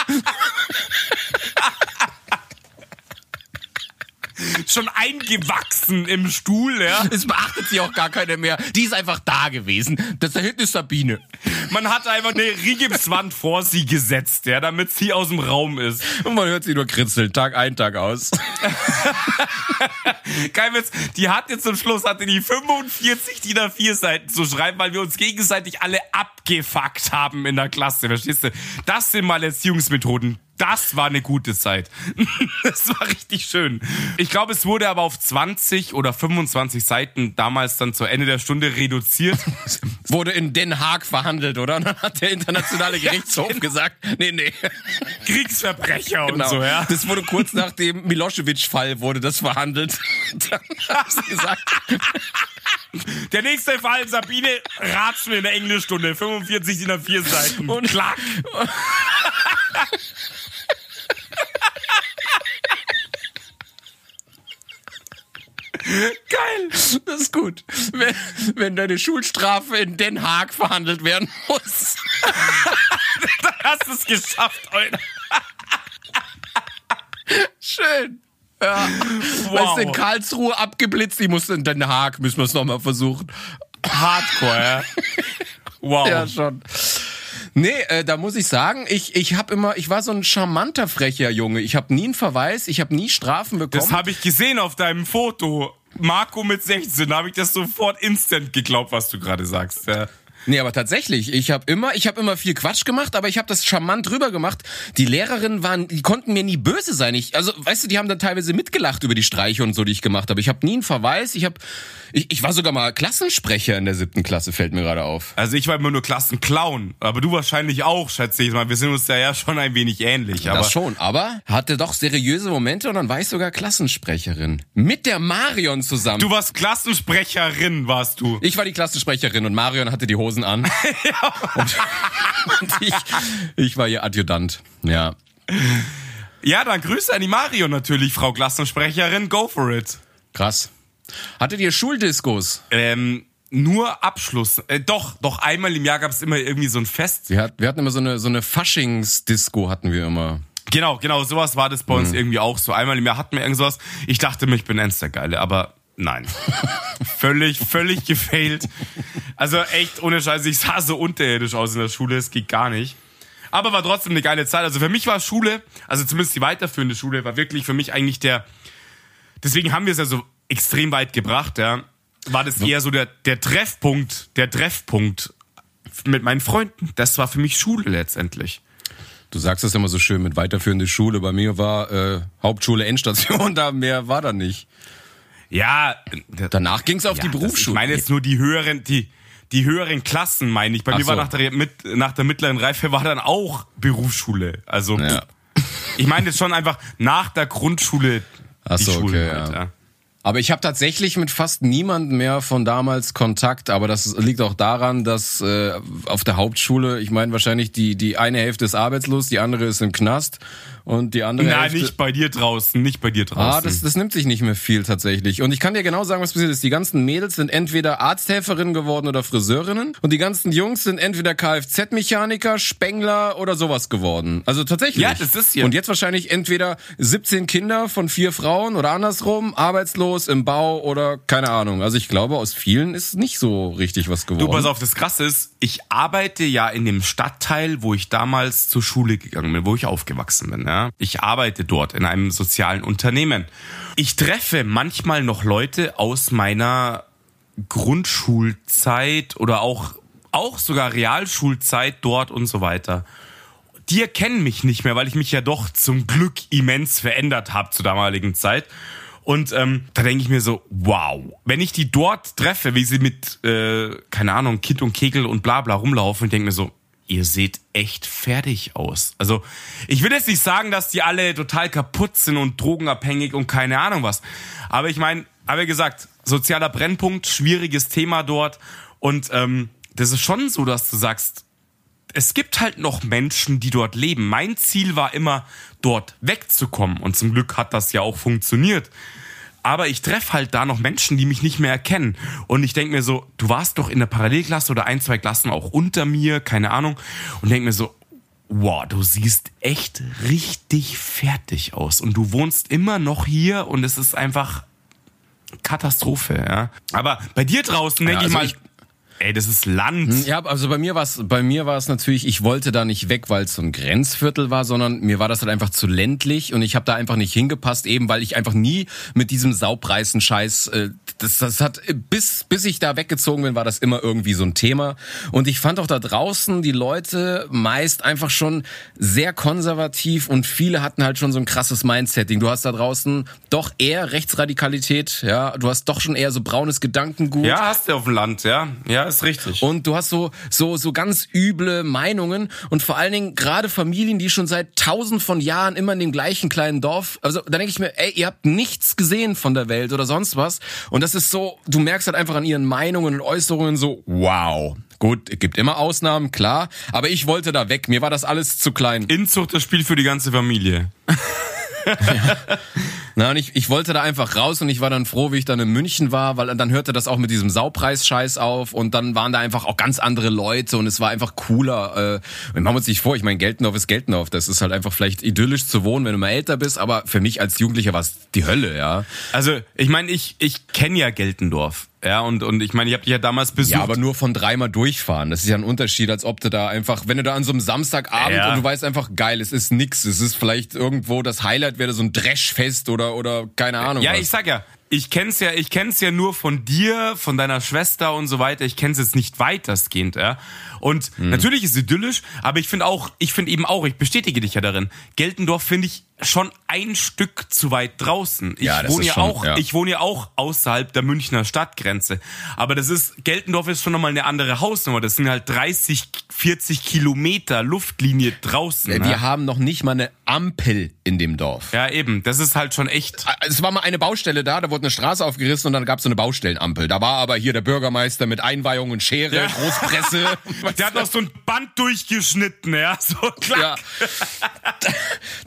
S1: Schon eingewachsen im Stuhl, ja.
S2: Es beachtet sie auch gar keiner mehr. Die ist einfach da gewesen. Das da hinten ist Sabine.
S1: Man hat einfach eine Rigipswand vor sie gesetzt, ja, damit sie aus dem Raum ist.
S2: Und man hört sie nur kritzeln, Tag ein, Tag aus.
S1: Kein Witz, die hat jetzt zum Schluss, hatte die 45 DIN A4 Seiten zu schreiben, weil wir uns gegenseitig alle abgefuckt haben in der Klasse, verstehst du? Das sind mal Erziehungsmethoden. Das war eine gute Zeit. Das war richtig schön. Ich glaube, es wurde aber auf 20 oder 25 Seiten damals dann zu Ende der Stunde reduziert.
S2: Wurde in Den Haag verhandelt, oder? Und dann hat der internationale Gerichtshof
S1: genau.
S2: gesagt, nee, nee.
S1: Kriegsverbrecher
S2: Genau.
S1: und so, ja.
S2: Das wurde kurz nach dem Milosevic-Fall wurde das verhandelt. Dann haben sie gesagt,
S1: Der nächste Fall, Sabine, ratsch mir in der Englischstunde. 45 DIN A4 Seiten.
S2: Und-
S1: klack. Geil.
S2: das ist gut. Wenn, wenn deine Schulstrafe in Den Haag verhandelt werden muss.
S1: Dann hast du es geschafft, Alter.
S2: Schön. Ja. Weißt du, in Karlsruhe abgeblitzt, ich musste in Den Haag, müssen wir es nochmal versuchen.
S1: Hardcore, ja. Wow.
S2: Ja, schon. Nee, äh, da muss ich sagen, ich, ich hab immer, ich war so ein charmanter, frecher Junge. Ich habe nie einen Verweis, ich habe nie Strafen bekommen.
S1: Das habe ich gesehen auf deinem Foto. Marco mit 16, da habe ich das sofort instant geglaubt, was du gerade sagst. Ja.
S2: Nee, aber tatsächlich, ich habe immer, ich habe immer viel Quatsch gemacht, aber ich habe das charmant drüber gemacht. Die Lehrerinnen waren, die konnten mir nie böse sein. Ich, also, weißt du, die haben dann teilweise mitgelacht über die Streiche und so, die ich gemacht habe. Ich habe nie einen Verweis. Ich habe, ich, ich war sogar mal Klassensprecher in der siebten Klasse, fällt mir gerade auf.
S1: Also ich war immer nur Klassenclown, aber du wahrscheinlich auch, schätze ich mal. Wir sind uns da ja schon ein wenig ähnlich. Aber
S2: das schon, aber hatte doch seriöse Momente und dann war ich sogar Klassensprecherin. Mit der Marion zusammen.
S1: du warst Klassensprecherin, warst du.
S2: ich war die Klassensprecherin und Marion hatte die Hosen an. und, und ich, ich war ihr Adjutant. Ja.
S1: Ja, dann Grüße an die Mario natürlich, Frau Klassensprecherin. Go for it.
S2: Krass. Hattet ihr Schuldiskos?
S1: Ähm, nur Abschluss. Äh, doch, doch einmal im Jahr gab es immer irgendwie so ein Fest.
S2: Wir, hat, wir hatten immer so eine, so eine Faschingsdisco hatten wir immer.
S1: Genau, genau, sowas war das bei uns irgendwie auch so. Einmal im Jahr hatten wir irgend sowas. Ich dachte mir, ich bin ernst der Geile, aber nein. völlig, völlig gefailt. Also echt ohne Scheiße, ich sah so unterirdisch aus in der Schule, es geht gar nicht. Aber war trotzdem eine geile Zeit. Also für mich war Schule, also zumindest die weiterführende Schule, war wirklich für mich eigentlich der, deswegen haben wir es ja so extrem weit gebracht, ja, war das eher so der, der Treffpunkt, der Treffpunkt mit meinen Freunden. Das war für mich Schule letztendlich.
S2: Du sagst es immer so schön mit weiterführende Schule. Bei mir war äh, Hauptschule Endstation, da mehr war da nicht.
S1: Ja,
S2: Danach ging's auf
S1: Ja,
S2: die Berufsschule.
S1: Ich meine jetzt nur die höheren, die, die höheren Klassen, meine ich. Bei
S2: Ach
S1: mir war
S2: so.
S1: nach der, mit, nach der mittleren Reife war dann auch Berufsschule. Also,
S2: Ja.
S1: ich meine jetzt schon einfach nach der Grundschule
S2: Ach
S1: die
S2: so,
S1: Schule
S2: okay,
S1: halt,
S2: ja.
S1: ja.
S2: Aber ich habe tatsächlich mit fast niemandem mehr von damals Kontakt. Aber das liegt auch daran, dass äh, auf der Hauptschule, ich meine wahrscheinlich die die eine Hälfte ist arbeitslos, die andere ist im Knast und die andere
S1: Nein,
S2: Hälfte
S1: nicht bei dir draußen, nicht bei dir draußen.
S2: Ah, das, das nimmt sich nicht mehr viel tatsächlich. Und ich kann dir genau sagen, was passiert ist. Die ganzen Mädels sind entweder Arzthelferinnen geworden oder Friseurinnen. Und die ganzen Jungs sind entweder Kfz-Mechaniker, Spengler oder sowas geworden. Also tatsächlich.
S1: Ja, das ist ja-
S2: Und jetzt wahrscheinlich entweder 17 Kinder von vier Frauen oder andersrum, arbeitslos im Bau oder keine Ahnung. Also ich glaube, aus vielen ist nicht so richtig was geworden.
S1: Du, pass auf, das Krasse ist, ich arbeite ja in dem Stadtteil, wo ich damals zur Schule gegangen bin, wo ich aufgewachsen bin. Ja? Ich arbeite dort in einem sozialen Unternehmen. Ich treffe manchmal noch Leute aus meiner Grundschulzeit oder auch, auch sogar Realschulzeit dort und so weiter. Die erkennen mich nicht mehr, weil ich mich ja doch zum Glück immens verändert habe zur damaligen Zeit. Und ähm, da denke ich mir so, wow, wenn ich die dort treffe, wie sie mit, äh, keine Ahnung, Kind und Kegel und bla bla rumlaufen, ich denke mir so, ihr seht echt fertig aus. Also ich will jetzt nicht sagen, dass die alle total kaputt sind und drogenabhängig und keine Ahnung was. Aber ich meine, aber wie gesagt, sozialer Brennpunkt, schwieriges Thema dort. Und ähm, das ist schon so, dass du sagst, es gibt halt noch Menschen, die dort leben. Mein Ziel war immer, dort wegzukommen. Und zum Glück hat das ja auch funktioniert. Aber ich treffe halt da noch Menschen, die mich nicht mehr erkennen. Und ich denke mir so, du warst doch in der Parallelklasse oder ein, zwei Klassen auch unter mir, keine Ahnung. Und denke mir so, wow, du siehst echt richtig fertig aus. Und du wohnst immer noch hier und es ist einfach Katastrophe, ja. Aber bei dir draußen denke
S2: also
S1: ich mal,
S2: ich-
S1: Ey, das ist Land.
S2: Ja, also bei mir war es bei mir war es natürlich, ich wollte da nicht weg, weil es so ein Grenzviertel war, sondern mir war das halt einfach zu ländlich und ich habe da einfach nicht hingepasst, eben weil ich einfach nie mit diesem Saubreißen Scheiß äh, das das hat bis bis ich da weggezogen bin, war das immer irgendwie so ein Thema und ich fand auch da draußen die Leute meist einfach schon sehr konservativ und viele hatten halt schon so ein krasses Mindsetting. Du hast da draußen doch eher Rechtsradikalität, ja, du hast doch schon eher so braunes Gedankengut.
S1: Ja, hast du auf dem Land, ja. Ja, ist richtig.
S2: Und du hast so, so, so ganz üble Meinungen und vor allen Dingen gerade Familien, die schon seit tausend von Jahren immer in dem gleichen kleinen Dorf, also da denke ich mir, ey, ihr habt nichts gesehen von der Welt oder sonst was. Und das ist so, du merkst halt einfach an ihren Meinungen und Äußerungen so, wow. Gut, es gibt immer Ausnahmen, klar, aber ich wollte da weg. Mir war das alles zu klein.
S1: Inzucht, das Spiel für die ganze Familie.
S2: Na, und ich, ich wollte da einfach raus und ich war dann froh, wie ich dann in München war, weil dann hörte das auch mit diesem Saupreis-Scheiß auf und dann waren da einfach auch ganz andere Leute und es war einfach cooler. Äh, wir machen uns nicht vor, ich meine, Geltendorf ist Geltendorf. Das ist halt einfach vielleicht idyllisch zu wohnen, wenn du mal älter bist, aber für mich als Jugendlicher war es die Hölle, ja.
S1: Also, ich meine, ich, ich kenne ja Geltendorf. Ja, und, und ich meine, ich habe dich ja damals besucht.
S2: Ja, aber nur von dreimal durchfahren. Das ist ja ein Unterschied, als ob du da einfach, wenn du da an so einem Samstagabend
S1: Ja.
S2: und du weißt einfach, geil, es ist nix. Es ist vielleicht irgendwo, das Highlight wäre so ein Dreschfest oder, oder keine Ahnung.
S1: Ja,
S2: was.
S1: ich sag ja, ich kenn's ja, ich kenn's ja nur von dir, von deiner Schwester und so weiter. Ich kenn's jetzt nicht weitestgehend, ja. Und
S2: Hm.
S1: natürlich ist es idyllisch, aber ich finde auch, ich finde eben auch, ich bestätige dich ja darin. Geltendorf finde ich schon ein Stück zu weit draußen. Ich
S2: Ja, das
S1: wohne
S2: ist
S1: ja
S2: schon,
S1: auch,
S2: ja.
S1: ich wohne ja auch außerhalb der Münchner Stadtgrenze. Aber das ist, Geltendorf ist schon nochmal eine andere Hausnummer. Das sind halt 30, 40 Kilometer Luftlinie draußen.
S2: Wir
S1: ne?
S2: haben noch nicht mal eine Ampel in dem Dorf.
S1: Ja, eben. Das ist halt schon echt.
S2: Es war mal eine Baustelle da, da wurde eine Straße aufgerissen und dann gab es so eine Baustellenampel. Da war aber hier der Bürgermeister mit Einweihung und Schere,
S1: Ja.
S2: Großpresse.
S1: Der hat noch so ein Band durchgeschnitten, ja. So klar.
S2: Ja.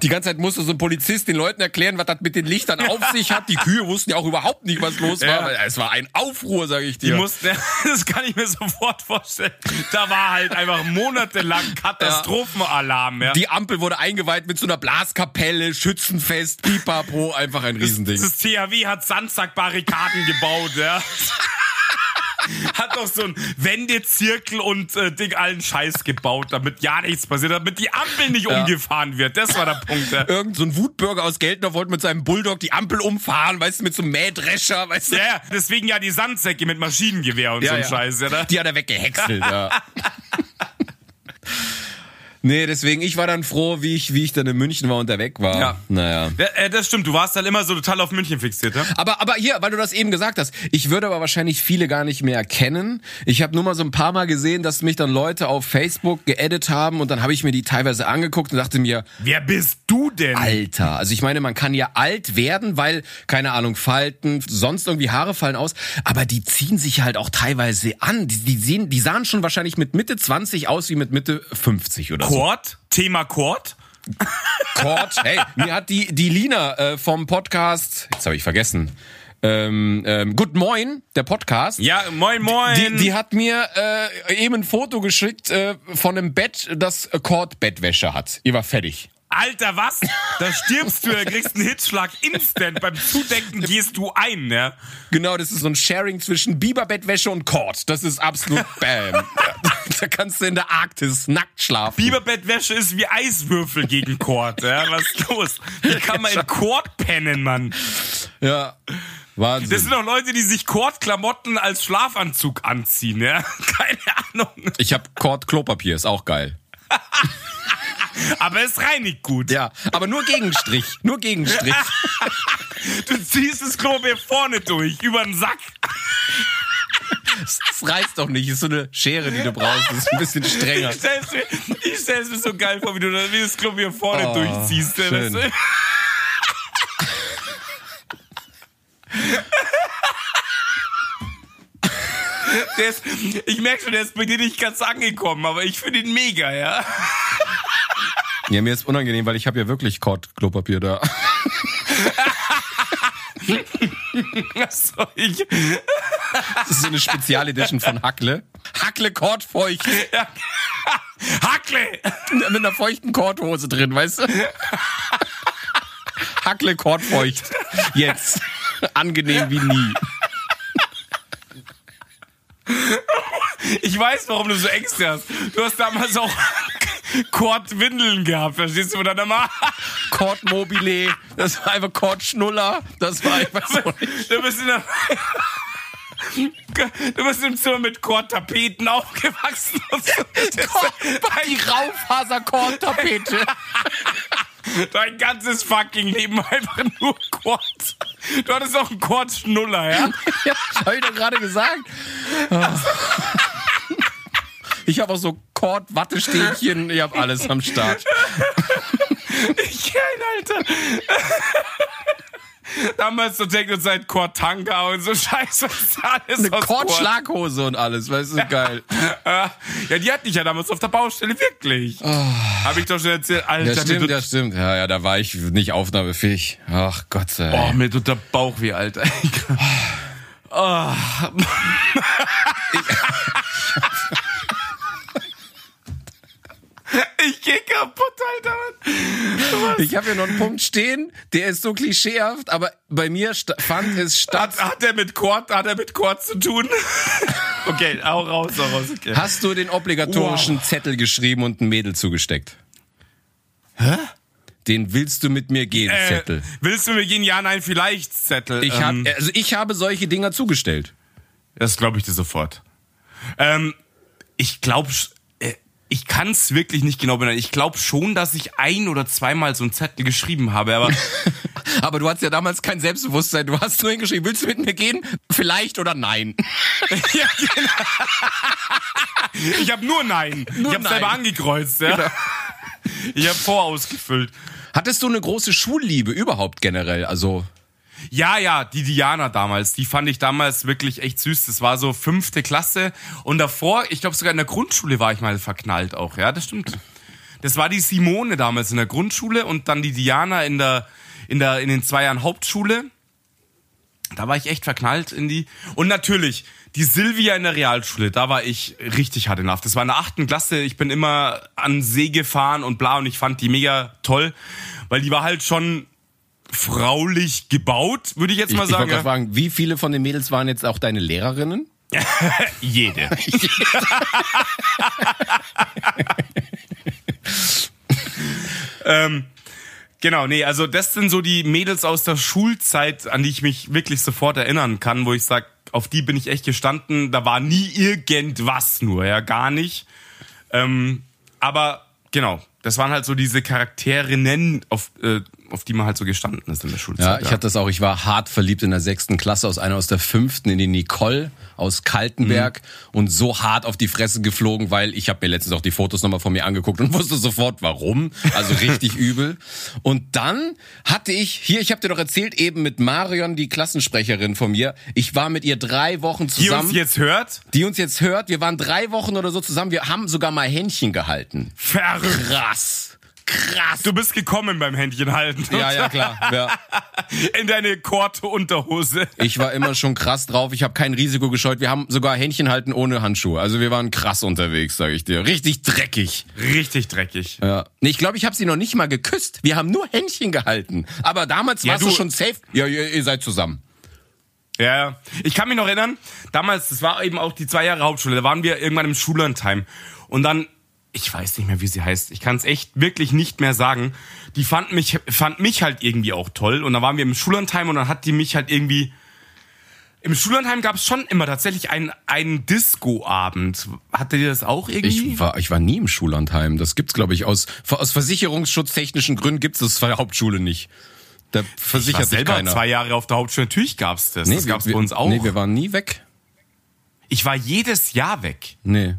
S2: Die ganze Zeit musste so ein Polizist den Leuten erklären, was das mit den Lichtern auf sich hat. Die Kühe wussten ja auch überhaupt nicht, was los war.
S1: Ja.
S2: Es war ein Aufruhr, sage ich
S1: Die
S2: dir.
S1: mussten, das kann ich mir sofort vorstellen. Da war halt einfach monatelang Katastrophenalarm, ja.
S2: Die Ampel wurde eingeweiht mit so einer Blaskapelle, Schützenfest, Pipapo, einfach ein Riesending.
S1: Das THW hat Sandsackbarrikaden gebaut, ja. Hat doch so ein Wendezirkel und äh, Ding allen Scheiß gebaut, damit ja nichts passiert, damit die Ampel nicht umgefahren wird. Das war der Punkt. Ja.
S2: Irgend so ein Wutbürger aus Geldner wollte mit seinem Bulldog die Ampel umfahren, weißt du, mit so einem Mähdrescher, weißt du.
S1: Ja, ja, deswegen ja die Sandsäcke mit Maschinengewehr und so ein Scheiß, ja. Ne?
S2: Die hat er weggehäckselt, ja. Nee, deswegen, ich war dann froh, wie ich, wie ich dann in München war und da weg war.
S1: Ja.
S2: Naja.
S1: Ja, äh, das stimmt, du warst halt immer so total auf München fixiert, ja?
S2: Aber, aber hier, weil du das eben gesagt hast, ich würde aber wahrscheinlich viele gar nicht mehr kennen. Ich habe nur mal so ein paar Mal gesehen, dass mich dann Leute auf Facebook geedit haben und dann habe ich mir die teilweise angeguckt und dachte mir,
S1: Wer bist du denn?
S2: Alter. Also ich meine, man kann ja alt werden, weil, keine Ahnung, Falten, sonst irgendwie Haare fallen aus, aber die ziehen sich halt auch teilweise an. Die, die, sehen, die sahen schon wahrscheinlich mit Mitte 20 aus wie mit Mitte 50 oder so.
S1: Kord? Thema Kord?
S2: Kord. Hey, mir hat die, die Lina äh, vom Podcast, jetzt habe ich vergessen, ähm, ähm, Good Moin, der Podcast.
S1: Ja, moin moin.
S2: Die, die hat mir äh, eben ein Foto geschickt äh, von einem Bett, das Kord Bettwäsche hat. Ihr war fertig.
S1: Alter, was? Da stirbst du, da kriegst einen Hitzschlag instant. Beim Zudecken gehst du ein, ja?
S2: Genau, das ist so ein Sharing zwischen Biberbettwäsche und Kord. Das ist absolut Bam. Da kannst du in der Arktis nackt schlafen.
S1: Biberbettwäsche ist wie Eiswürfel gegen Kord, ja? Was ist los? Wie kann man in Kord pennen, Mann?
S2: Ja. Wahnsinn.
S1: Das sind doch Leute, die sich Kordklamotten als Schlafanzug anziehen, ja? Keine Ahnung.
S2: ich habe Kord Klopapier, ist auch geil.
S1: Aber es reinigt gut.
S2: Ja, aber nur Gegenstrich, nur Gegenstrich.
S1: Du ziehst das Klopapier vorne durch, über den Sack.
S2: Das reißt doch nicht, ist so eine Schere, die du brauchst, das ist ein bisschen strenger.
S1: Ich stell's mir, ich stell's mir so geil vor, wie du da- wie das Klopapier vorne
S2: Oh,
S1: durchziehst. ja,
S2: schön.
S1: Das, Der ist, ich merke schon, der ist bei dir nicht ganz angekommen, aber ich finde ihn mega, ja.
S2: Ja, mir ist unangenehm, weil ich habe ja wirklich Kord Klopapier da.
S1: So, ich,
S2: Das ist so eine Spezialedition von Hackle. Hackle Kordfeucht.
S1: ja. Hackle!
S2: Mit einer feuchten Kordhose drin, weißt du? Hackle Kordfeucht. Jetzt. Angenehm wie nie.
S1: Ich weiß, warum du so Ängste hast. Du hast damals auch Kord-Windeln gehabt, verstehst du? Und dann immer,
S2: Kord Mobile, das war einfach Kord Schnuller, das war einfach so.
S1: du bist in der, Du bist im Zimmer mit Kord-Tapeten aufgewachsen. Und so.
S2: Die Raufaser-Kord-Tapete.
S1: Dein ganzes fucking Leben einfach nur Quad. Du hattest auch einen Quad-Schnuller, ja?
S2: Ja, hab ich doch gerade gesagt. Ich habe auch so Kord-Wattestäbchen, ich habe alles am Start.
S1: Ich kenn, Alter. Damals so Techno-Zeit Kord-Tanga und so Scheiße. Alles
S2: Eine
S1: aus Kord.
S2: Kord-Schlaghose und alles, weißt du, geil.
S1: Ja, die hatte ich ja damals auf der Baustelle, wirklich. Hab ich doch schon erzählt. Alter,
S2: Ja, stimmt, ja, stimmt. Ja, ja, da war ich nicht aufnahmefähig. Ach Gott sei
S1: oh,
S2: Dank.
S1: mir tut der Bauch weh, Alter. Oh. Ich geh kaputt, Alter.
S2: Ich habe hier noch einen Punkt stehen, der ist so klischeehaft, aber bei mir fand es statt.
S1: Hat, hat er mit Quad, hat er mit Quad zu tun? okay, auch raus, auch raus, okay.
S2: Hast du den obligatorischen Zettel geschrieben und ein Mädel zugesteckt?
S1: Hä?
S2: Den willst du mit mir gehen,
S1: Äh,
S2: Zettel.
S1: willst du mir gehen? Ja, nein, vielleicht Zettel.
S2: Ich
S1: ähm,
S2: hab, also ich habe solche Dinger zugestellt.
S1: Das glaube ich dir sofort. Ähm, ich glaube, ich kann es wirklich nicht genau benennen. Ich glaube schon, dass ich ein oder zweimal so einen Zettel geschrieben habe, aber
S2: Aber du hattest ja damals kein Selbstbewusstsein. Du hast nur hingeschrieben, willst du mit mir gehen? Vielleicht oder nein.
S1: ja, genau. ich habe nur Nein.
S2: Nur
S1: ich habe selber angekreuzt. Ja.
S2: Genau.
S1: Ich habe vorausgefüllt.
S2: Hattest du eine große Schulliebe überhaupt generell? Also
S1: Ja, ja, die Diana damals, die fand ich damals wirklich echt süß. Das war so fünfte Klasse. Und davor, ich glaube sogar in der Grundschule war ich mal verknallt auch. Ja, das stimmt. Das war die Simone damals in der Grundschule und dann die Diana in der, in der, in den zwei Jahren Hauptschule. Da war ich echt verknallt in die. Und natürlich, die Silvia in der Realschule, da war ich richtig hart in. Das war in der achten Klasse. Ich bin immer an See gefahren und bla und ich fand die mega toll, weil die war halt schon fraulich gebaut, würde ich jetzt
S2: ich,
S1: mal
S2: ich wollte
S1: sagen.
S2: gerade fragen, wie viele von den Mädels waren jetzt auch deine Lehrerinnen?
S1: Jede. ähm, genau, nee, also das sind so die Mädels aus der Schulzeit, an die ich mich wirklich sofort erinnern kann, wo ich sag, auf die bin ich echt gestanden. Da war nie irgendwas nur, ja, gar nicht. Ähm, aber genau, das waren halt so diese Charakterinnen, auf, äh, auf die man halt so gestanden ist in der
S2: Ja,
S1: Schulzeit.
S2: ich hatte das auch. Ich war hart verliebt in der sechsten Klasse aus einer aus der fünften in die Nicole aus Kaltenberg und so hart auf die Fresse geflogen, weil ich habe mir letztens auch die Fotos nochmal von mir angeguckt und wusste sofort warum. Also richtig übel. Und dann hatte ich, hier, ich habe dir doch erzählt, eben mit Marion, die Klassensprecherin von mir, ich war mit ihr drei Wochen
S1: die
S2: zusammen.
S1: uns jetzt hört,
S2: die uns jetzt hört, wir waren drei Wochen oder so zusammen, wir haben sogar mal Händchen gehalten.
S1: verrückt.
S2: Krass. Krass.
S1: Du bist gekommen beim Händchen halten.
S2: Ja, ja, klar. Ja.
S1: In deine Korte-Unterhose.
S2: Ich war immer schon krass drauf. Ich habe kein Risiko gescheut. Wir haben sogar Händchen halten ohne Handschuhe. Also wir waren krass unterwegs, sage ich dir. Richtig dreckig.
S1: Richtig dreckig.
S2: Ja. Nee, ich glaube, ich habe sie noch nicht mal geküsst. Wir haben nur Händchen gehalten. Aber damals
S1: Ja,
S2: warst du schon safe. Ja, ihr, ihr seid zusammen.
S1: Ja, ja. Ich kann mich noch erinnern, damals, das war eben auch die zwei Jahre Hauptschule, da waren wir irgendwann im Schullandheim. Und dann, ich weiß nicht mehr, wie sie heißt, ich kann es echt wirklich nicht mehr sagen. Die fand mich, fand mich halt irgendwie auch toll. Und da waren wir im Schullandheim und dann hat die mich halt irgendwie. Im Schullandheim gab es schon immer tatsächlich einen, einen Disco-Abend. Hattet ihr das auch irgendwie?
S2: Ich war, ich war nie im Schullandheim. Das gibt's, glaube ich, aus, aus versicherungsschutztechnischen Gründen gibt's das für Hauptschule nicht. Da
S1: ich war
S2: versichert sich
S1: selber
S2: keiner.
S1: zwei Jahre auf der Hauptschule. Natürlich gab's das. das
S2: wir-
S1: gab's
S2: wir,
S1: bei uns auch.
S2: Nee, wir waren nie weg.
S1: ich war jedes Jahr weg.
S2: Nee.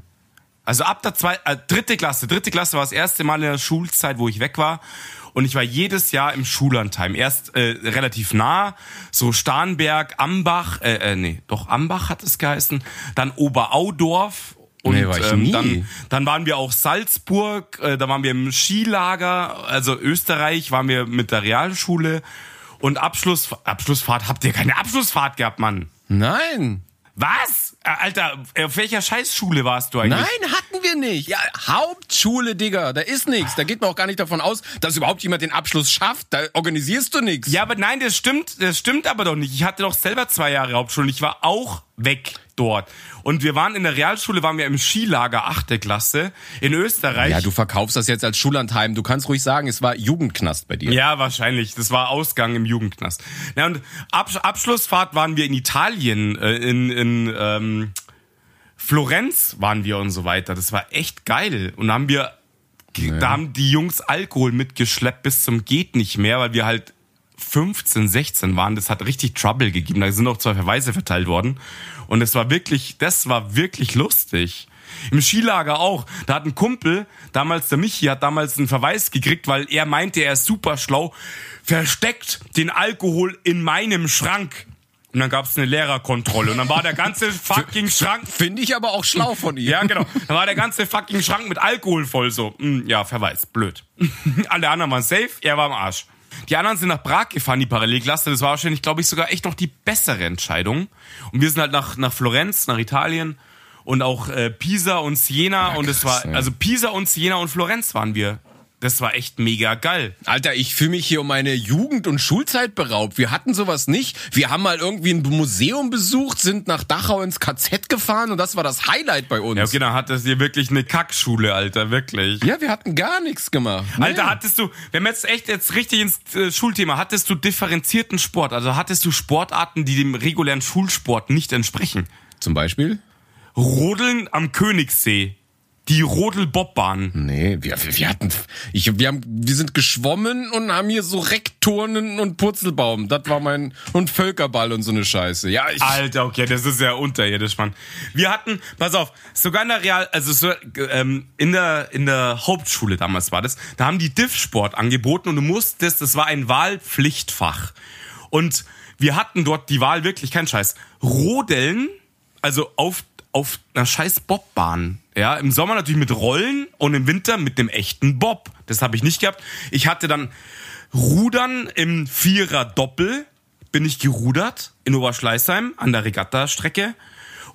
S1: Also ab der zwei, äh, dritte Klasse. Dritte Klasse war das erste Mal in der Schulzeit, wo ich weg war. Und ich war jedes Jahr im Schullandheim. Erst äh, relativ nah, so Starnberg, Ambach, äh, äh, nee, doch Ambach hat es geheißen. Dann Oberaudorf. Und
S2: Nee, war ich
S1: ähm. Dann, dann waren wir auch Salzburg, äh, da waren wir im Skilager, also Österreich waren wir mit der Realschule. Und Abschluss, Abschlussfahrt, habt ihr keine Abschlussfahrt gehabt, Mann?
S2: Nein.
S1: Was? Äh, Alter, auf welcher Scheißschule warst du eigentlich?
S2: Nein, hatten wir nicht. Ja, Hauptschule, Digga, da ist nichts. Da geht man auch gar nicht davon aus, dass überhaupt jemand den Abschluss schafft. Da organisierst du nichts.
S1: Ja, aber nein, das stimmt, das stimmt aber doch nicht. Ich hatte doch selber zwei Jahre Hauptschule und ich war auch weg dort. Und wir waren in der Realschule, waren wir im Skilager 8. Klasse in Österreich.
S2: Ja, du verkaufst das jetzt als Schullandheim. Du kannst ruhig sagen, es war Jugendknast bei dir.
S1: Ja, wahrscheinlich. Das war Ausgang im Jugendknast. Ja, und Abs Abschlussfahrt waren wir in Italien, äh, in, in ähm, Florenz waren wir und so weiter. Das war echt geil. Und da haben wir, da haben die Jungs Alkohol mitgeschleppt bis zum geht nicht mehr, weil wir halt 15, 16 waren. Das hat richtig Trouble gegeben. Da sind auch zwei Verweise verteilt worden. Und es war wirklich, das war wirklich lustig. Im Skilager auch. Da hat ein Kumpel, damals der Michi, hat damals einen Verweis gekriegt, weil er meinte, er ist super schlau, versteckt den Alkohol in meinem Schrank. Und dann gab es eine Lehrerkontrolle und dann war der ganze fucking Schrank.
S2: Finde ich aber auch schlau von ihm.
S1: Ja, genau. Dann war der ganze fucking Schrank mit Alkohol voll so. Hm, ja, Verweis, blöd. Alle anderen waren safe, er war am Arsch. Die anderen sind nach Prag gefahren, die Parallelklasse. Das war wahrscheinlich, glaube ich, sogar echt noch die bessere Entscheidung. Und wir sind halt nach, nach Florenz, nach Italien und auch äh, Pisa und Siena.
S2: Ja,
S1: und es
S2: krass,
S1: war,
S2: ja.
S1: also Pisa und Siena und Florenz waren wir. Das war echt mega geil.
S2: Alter, ich fühle mich hier um meine Jugend- und Schulzeit beraubt. Wir hatten sowas nicht. Wir haben mal irgendwie ein Museum besucht, sind nach Dachau ins KZ gefahren und das war das Highlight bei uns.
S1: Ja, okay, dann hattest du wirklich eine Kackschule, Alter, wirklich.
S2: Ja, wir hatten gar nichts gemacht.
S1: Alter,
S2: Nee.
S1: hattest du, wenn wir jetzt echt jetzt richtig ins äh, Schulthema, hattest du differenzierten Sport? Also hattest du Sportarten, die dem regulären Schulsport nicht entsprechen?
S2: Zum Beispiel?
S1: Rodeln am Königssee. Die Rodelbobbahn.
S2: Nee, wir, wir wir hatten, ich, wir haben, wir sind geschwommen und haben hier so Reckturnen und Purzelbaum. Das war mein, und Völkerball und so eine Scheiße. Ja, ich,
S1: Alter, okay, das ist ja unterirdisch, Mann. Wir hatten, pass auf, sogar in der Real, also so, ähm, in der in der Hauptschule damals war das, da haben die Diff-Sport angeboten und du musstest, das war ein Wahlpflichtfach. Und wir hatten dort die Wahl wirklich kein Scheiß. Rodeln, also auf auf einer scheiß Bobbahn. Ja, im Sommer natürlich mit Rollen und im Winter mit dem echten Bob. Das habe ich nicht gehabt. Ich hatte dann Rudern im Vierer Doppel bin ich gerudert in Oberschleißheim an der Regattastrecke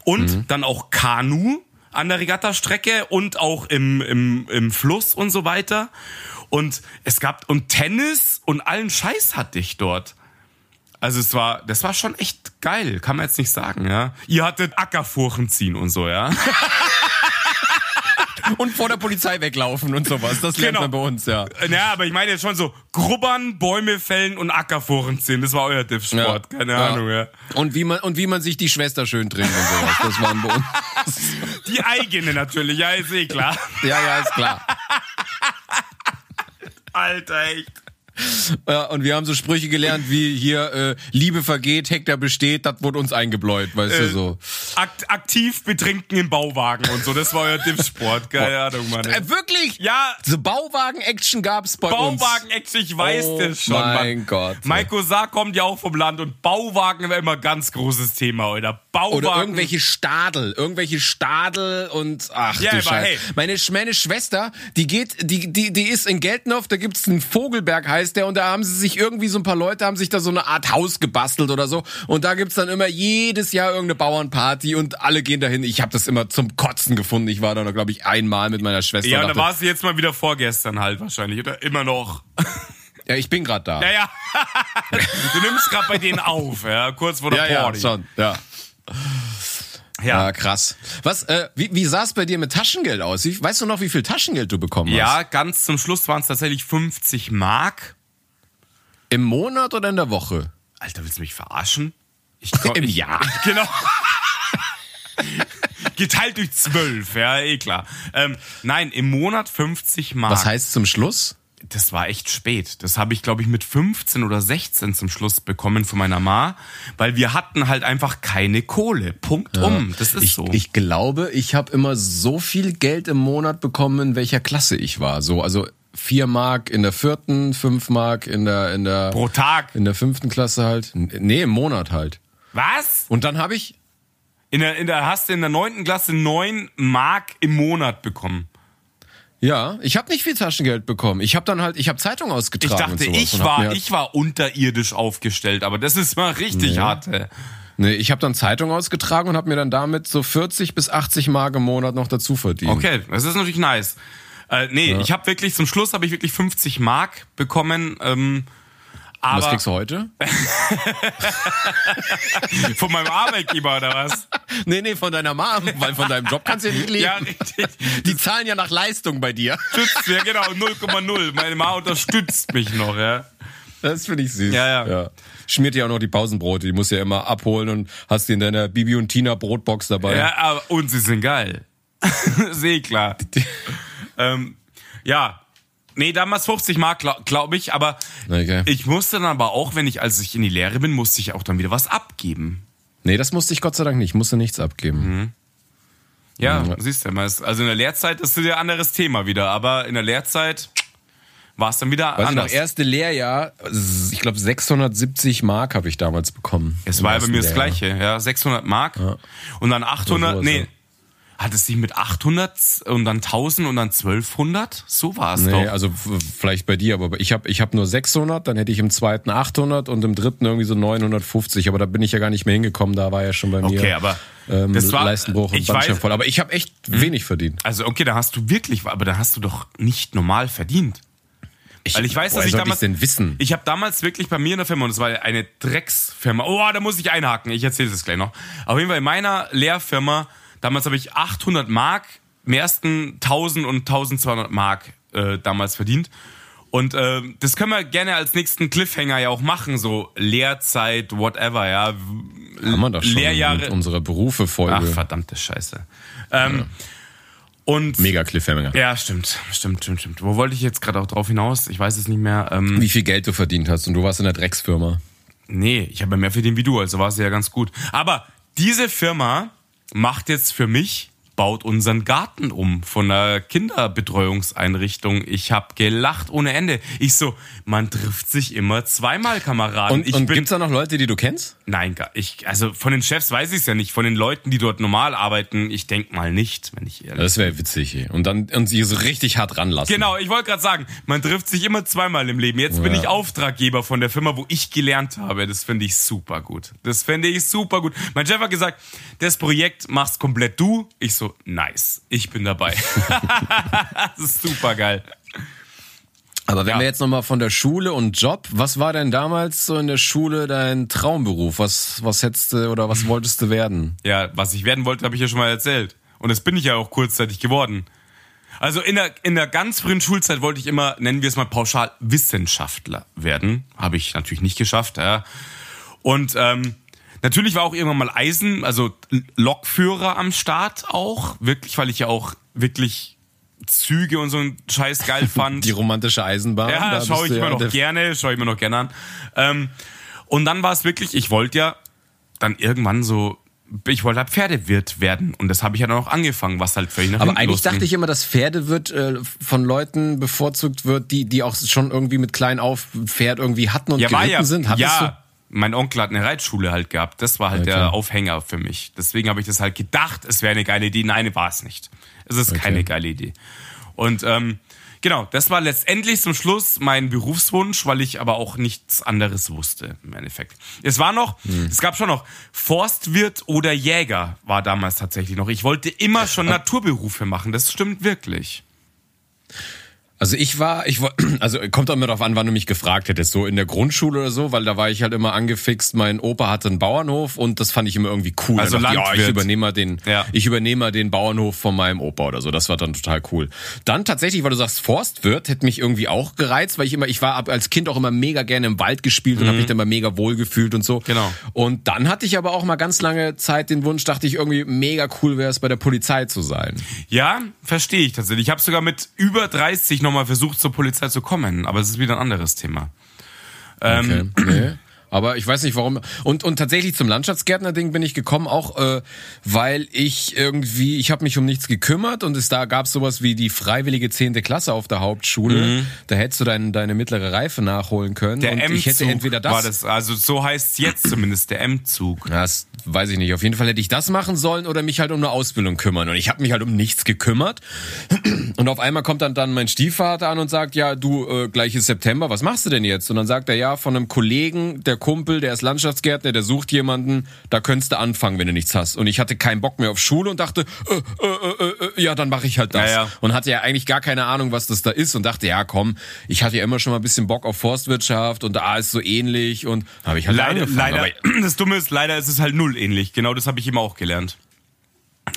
S1: und dann auch Kanu an der Regattastrecke und auch im, im, im Fluss und so weiter. Und es gab und Tennis und allen Scheiß hatte ich dort. Also es war, das war schon echt geil, kann man jetzt nicht sagen, ja. Ihr hattet Ackerfurchen ziehen und so, ja.
S2: und vor der Polizei weglaufen und sowas. Das lernt
S1: Genau.
S2: man bei uns, ja.
S1: Ja, aber ich meine jetzt schon so Grubbern, Bäume fällen und Ackerfurchen ziehen. Das war euer Diff-Sport, keine
S2: Ja.
S1: Ahnung, ja.
S2: Und wie man, und wie man sich die Schwester schön trinkt und sowas. Das waren bei uns.
S1: Die eigene natürlich, ja, ist eh klar.
S2: Ja, ja, ist klar.
S1: Alter, echt.
S2: Ja, und wir haben so Sprüche gelernt wie hier, äh, Liebe vergeht, Hektar besteht, das wurde uns eingebläut, weißt du, so.
S1: Akt, aktiv betrinken im Bauwagen und so, das war euer Diff-Sport, keine Ahnung, Mann.
S2: Äh, wirklich?
S1: Ja,
S2: So Bauwagen-Action gab's bei uns.
S1: Bauwagen-Action, ich weiß
S2: Oh
S1: das schon,
S2: mein
S1: Mann.
S2: Gott.
S1: Maiko Saar kommt ja auch vom Land und Bauwagen war immer ganz großes Thema, oder? Bauwagen.
S2: Oder irgendwelche Stadel, irgendwelche Stadel und ach
S1: Ja,
S2: du Scheiße.
S1: hey.
S2: Meine, meine Schwester, die geht, die, die, die ist in Geltendorf, da gibt's einen Vogelberg heißt der und da haben sie sich irgendwie so ein paar Leute haben sich da so eine Art Haus gebastelt oder so und da gibt's dann immer jedes Jahr irgendeine Bauernparty und alle gehen dahin. Ich habe das immer zum Kotzen gefunden. Ich war da glaube ich einmal mit meiner Schwester.
S1: Ja,
S2: und
S1: da
S2: dachte,
S1: war sie jetzt mal wieder vorgestern halt wahrscheinlich, oder? Immer noch.
S2: ja, ich bin gerade da.
S1: Ja, ja. du nimmst gerade bei denen auf, ja, kurz vor der
S2: ja, ja,
S1: Party.
S2: schon, ja. Ja, krass. Was, äh, wie, wie sah es bei dir mit Taschengeld aus? Wie, weißt du noch, wie viel Taschengeld du bekommen hast?
S1: Ja, ganz zum Schluss waren es tatsächlich 50 Mark.
S2: Im Monat oder in der Woche?
S1: Alter, willst du mich verarschen? Ich
S2: Im
S1: ich,
S2: Jahr.
S1: Genau. Geteilt durch zwölf, ja, eh klar. Ähm, nein, im Monat 50 Mark.
S2: Was heißt zum Schluss?
S1: das war echt spät. Das habe ich, glaube ich, mit 15 oder 16 zum Schluss bekommen von meiner Ma, weil wir hatten halt einfach keine Kohle. Punkt um. Das ist
S2: ich,
S1: so.
S2: ich glaube, ich habe immer so viel Geld im Monat bekommen, in welcher Klasse ich war. So, also vier Mark in der vierten, fünf Mark in der in der
S1: Pro Tag.
S2: in der fünften Klasse halt. Nee, im Monat halt.
S1: Was?
S2: Und dann habe ich
S1: In der, in der, hast du in der neunten Klasse 9 Mark im Monat bekommen.
S2: ja, ich habe nicht viel Taschengeld bekommen. Ich habe dann halt, ich habe Zeitung
S1: Ich
S2: ausgetragen. und
S1: dachte, ich war,
S2: halt-
S1: ich war unterirdisch aufgestellt, aber das ist mal richtig hart. ey.
S2: Nee, ich habe dann Zeitung ausgetragen und habe mir dann damit so 40 bis 80 Mark im Monat noch dazu verdient.
S1: Okay, das ist natürlich nice. Äh, nee, ich habe wirklich, zum Schluss habe ich wirklich 50 Mark bekommen. Ähm, Aber
S2: Was kriegst du heute?
S1: von meinem Arbeitgeber oder was?
S2: Nee, nee, von deiner Mom, weil von deinem Job kannst du ja nicht leben.
S1: Ja, richtig.
S2: Die zahlen ja nach Leistung bei dir.
S1: Stützt, ja genau, 0,0. Meine Mama unterstützt mich noch, ja.
S2: Das finde ich süß.
S1: Ja, ja.
S2: Schmiert ja auch noch die Pausenbrote, die musst du ja immer abholen und hast die in deiner Bibi und Tina Brotbox dabei.
S1: Ja, aber, und sie sind geil. Seh klar. ähm, ja. Nee, damals 50 Mark, glaube glaub ich, aber
S2: Okay.
S1: ich musste dann aber auch, wenn ich, als ich in die Lehre bin, musste ich auch dann wieder was abgeben.
S2: Nee, das musste ich Gott sei Dank nicht. Ich musste nichts abgeben.
S1: Ja,
S2: Ja.
S1: siehst du mal. es- Also in der Lehrzeit ist das ja ein anderes Thema wieder, aber in der Lehrzeit war es dann wieder
S2: Weiß ich
S1: anders.
S2: noch, erste Lehrjahr, ich glaube 670 Mark habe ich damals bekommen.
S1: Es war ja bei mir das
S2: Lehrjahr.
S1: Gleiche, ja, 600 Mark und dann 800,
S2: sowas,
S1: nee,
S2: ja.
S1: Hat es sich mit 800 und dann 1000 und dann 1200? So war es
S2: Nee,
S1: doch.
S2: also vielleicht bei dir, aber ich habe ich hab nur 600, dann hätte ich im zweiten 800 und im dritten irgendwie so 950, aber da bin ich ja gar nicht mehr hingekommen, da war ja schon bei mir
S1: Okay, aber
S2: ähm,
S1: das war-
S2: Leistenbruch und
S1: ich weiß-
S2: Bandscheibenvorfall. Aber ich habe echt wenig verdient.
S1: Also okay, da hast du wirklich, aber da hast du doch nicht normal verdient. Weil ich weiß, dass ich damals,
S2: denn wissen?
S1: ich habe damals wirklich bei mir in der Firma und es war eine Drecksfirma. Oh, da muss ich einhaken. Ich erzähle es gleich noch. Auf jeden Fall in meiner Lehrfirma damals habe ich 800 Mark im ersten 1000 und 1200 Mark äh, damals verdient. Und äh, das können wir gerne als nächsten Cliffhanger ja auch machen, so Lehrzeit, whatever, ja.
S2: Haben wir doch schon
S1: Lehrjahre.
S2: mit unserer Berufe-Folge.
S1: Ach, verdammte Scheiße. Ähm, Und
S2: Mega Cliffhanger.
S1: ja, stimmt, stimmt, stimmt, stimmt. Wo wollte ich jetzt gerade auch drauf hinaus? Ich weiß es nicht mehr. Ähm,
S2: Wie viel Geld du verdient hast und du warst in der Drecksfirma.
S1: nee, ich habe ja mehr verdient wie du, also war es ja ganz gut. Aber diese Firma macht jetzt für mich, baut unseren Garten um von einer Kinderbetreuungseinrichtung. Ich habe gelacht ohne Ende. Ich so, man trifft sich immer zweimal, Kameraden.
S2: Und,
S1: ich
S2: und
S1: bin,
S2: gibt's da noch Leute, die du kennst?
S1: Nein, gar- ich, also von den Chefs weiß ich es ja nicht. Von den Leuten, die dort normal arbeiten, ich denk mal nicht, wenn ich ehrlich
S2: Das wäre witzig. Und dann und sie so richtig hart ranlassen.
S1: Genau, ich wollte gerade sagen, man trifft sich immer zweimal im Leben. Jetzt bin
S2: Ja.
S1: ich Auftraggeber von der Firma, wo ich gelernt habe. Das finde ich super gut. Das finde ich super gut. Mein Chef hat gesagt, das Projekt machst komplett du. Ich so, nice, ich bin dabei. das ist super geil.
S2: Aber wenn
S1: Ja.
S2: wir jetzt nochmal von der Schule und Job, was war denn damals so in der Schule dein Traumberuf? Was, was hättest du oder was wolltest du werden?
S1: Ja, was ich werden wollte, habe ich ja schon mal erzählt. Und das bin ich ja auch kurzzeitig geworden. Also in der, in der ganz frühen Schulzeit wollte ich immer, nennen wir es mal pauschal, Wissenschaftler werden. Habe ich natürlich nicht geschafft. Ja. Und ähm, natürlich war auch irgendwann mal Eisen, also Lokführer am Start auch. Wirklich, weil ich ja auch wirklich Züge und so einen Scheiß geil fand.
S2: Die romantische Eisenbahn?
S1: Ja, schaue ich immer
S2: ja
S1: noch gerne, schaue ich mir noch gerne an. Ähm, und dann war es wirklich, ich wollte ja dann irgendwann so, ich wollte halt Pferdewirt werden. Und das habe ich ja dann auch angefangen, was halt völlig nach
S2: Aber eigentlich dachte ich immer, dass Pferdewirt äh, von Leuten bevorzugt wird, die, die auch schon irgendwie mit klein auf ein Pferd irgendwie hatten und
S1: ja,
S2: geritten
S1: ja,
S2: sind. Hattest
S1: ja. Mein Onkel hat eine Reitschule halt gehabt. Das war halt
S2: Okay.
S1: der Aufhänger für mich. Deswegen habe ich das halt gedacht, es wäre eine geile Idee. Nein, war es nicht. Es ist keine geile Idee. Und ähm, genau, das war letztendlich zum Schluss mein Berufswunsch, weil ich aber auch nichts anderes wusste im Endeffekt. Es war noch,
S2: Hm.
S1: es gab schon noch Forstwirt oder Jäger war damals tatsächlich noch. Ich wollte immer schon Naturberufe machen. Das stimmt wirklich.
S2: Also ich war, ich war, also kommt auch immer darauf an, wann du mich gefragt hättest, so in der Grundschule oder so, weil da war ich halt immer angefixt. Mein Opa hatte einen Bauernhof und das fand ich immer irgendwie cool.
S1: Also
S2: Da dachte ich, ja, ich
S1: Landwirt.
S2: übernehme mal den,
S1: Ja.
S2: ich übernehme mal den Bauernhof von meinem Opa oder so. Das war dann total cool. Dann tatsächlich, weil du sagst Forstwirt, hätte mich irgendwie auch gereizt, weil ich immer, ich war als Kind auch immer mega gerne im Wald gespielt und habe mich dann immer mega wohl gefühlt und so.
S1: Mhm. Genau.
S2: Und dann hatte ich aber auch mal ganz lange Zeit den Wunsch, dachte ich irgendwie mega cool wäre es bei der Polizei zu sein.
S1: Ja, verstehe ich tatsächlich. Ich habe sogar mit über 30 nochmal versucht, zur Polizei zu kommen, aber es ist wieder ein anderes Thema. Ähm,
S2: Okay. Aber ich weiß nicht warum. Und, und tatsächlich zum Landschaftsgärtner-Ding bin ich gekommen, auch äh, weil ich irgendwie, ich habe mich um nichts gekümmert und es da gab sowas wie die freiwillige zehnte Klasse auf der Hauptschule. Da hättest du dein, deine mittlere Reife nachholen können.
S1: Mhm. Der
S2: und ich hätte entweder das.
S1: war das, also so heißt es jetzt zumindest, der M-Zug.
S2: Das weiß ich nicht. Auf jeden Fall hätte ich das machen sollen oder mich halt um eine Ausbildung kümmern. Und ich habe mich halt um nichts gekümmert. Und auf einmal kommt dann, dann mein Stiefvater an und sagt, ja, du, äh, gleich ist September, was machst du denn jetzt? Und dann sagt er, ja, von einem Kollegen, der Kumpel, der ist Landschaftsgärtner, der sucht jemanden, da könntest du anfangen, wenn du nichts hast. Und ich hatte keinen Bock mehr auf Schule und dachte, äh, äh, äh, äh, ja, dann mache ich halt das.
S1: Ja, ja.
S2: Und hatte ja eigentlich gar keine Ahnung, was das da ist und dachte, ja, komm, ich hatte ja immer schon mal ein bisschen Bock auf Forstwirtschaft und da ist so ähnlich und habe ich halt
S1: Leider,
S2: angefangen.
S1: leider, das Dumme ist, leider ist es halt null ähnlich. Genau das habe ich immer auch gelernt.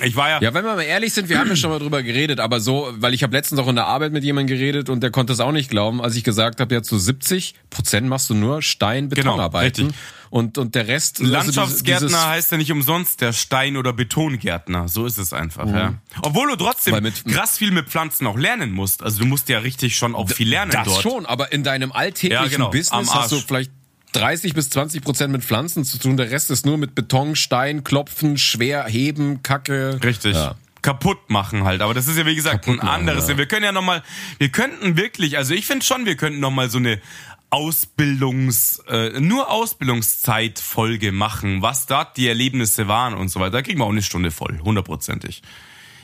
S1: Ich war ja,
S2: Ja, wenn wir mal ehrlich sind, wir haben ja schon mal drüber geredet, aber so, weil ich habe letztens auch in der Arbeit mit jemandem geredet und der konnte es auch nicht glauben, als ich gesagt habe, ja zu 70 Prozent machst du nur Stein, Betonarbeiten
S1: richtig.
S2: und und der Rest also
S1: Landschaftsgärtner
S2: dieses-
S1: heißt ja nicht umsonst der Stein- oder Betongärtner. So ist es einfach, ja. Obwohl du trotzdem
S2: Mhm. Mit-
S1: krass viel mit Pflanzen auch lernen musst. Also du musst ja richtig schon auch viel lernen
S2: Das
S1: dort.
S2: schon, aber in deinem alltäglichen
S1: Ja, genau,
S2: Business hast du vielleicht 30 bis 20 Prozent mit Pflanzen zu tun. Der Rest ist nur mit Beton, Stein, Klopfen, schwer heben, Kacke.
S1: Richtig.
S2: Ja.
S1: Kaputt machen halt. Aber das ist ja, wie gesagt,
S2: Kaputt
S1: ein
S2: machen,
S1: anderes.
S2: ja.
S1: Wir können ja nochmal, wir könnten wirklich, also ich finde schon, wir könnten nochmal so eine Ausbildungs, äh, nur Ausbildungszeitfolge machen, was dort die Erlebnisse waren und so weiter. Da kriegen wir auch eine Stunde voll, hundertprozentig.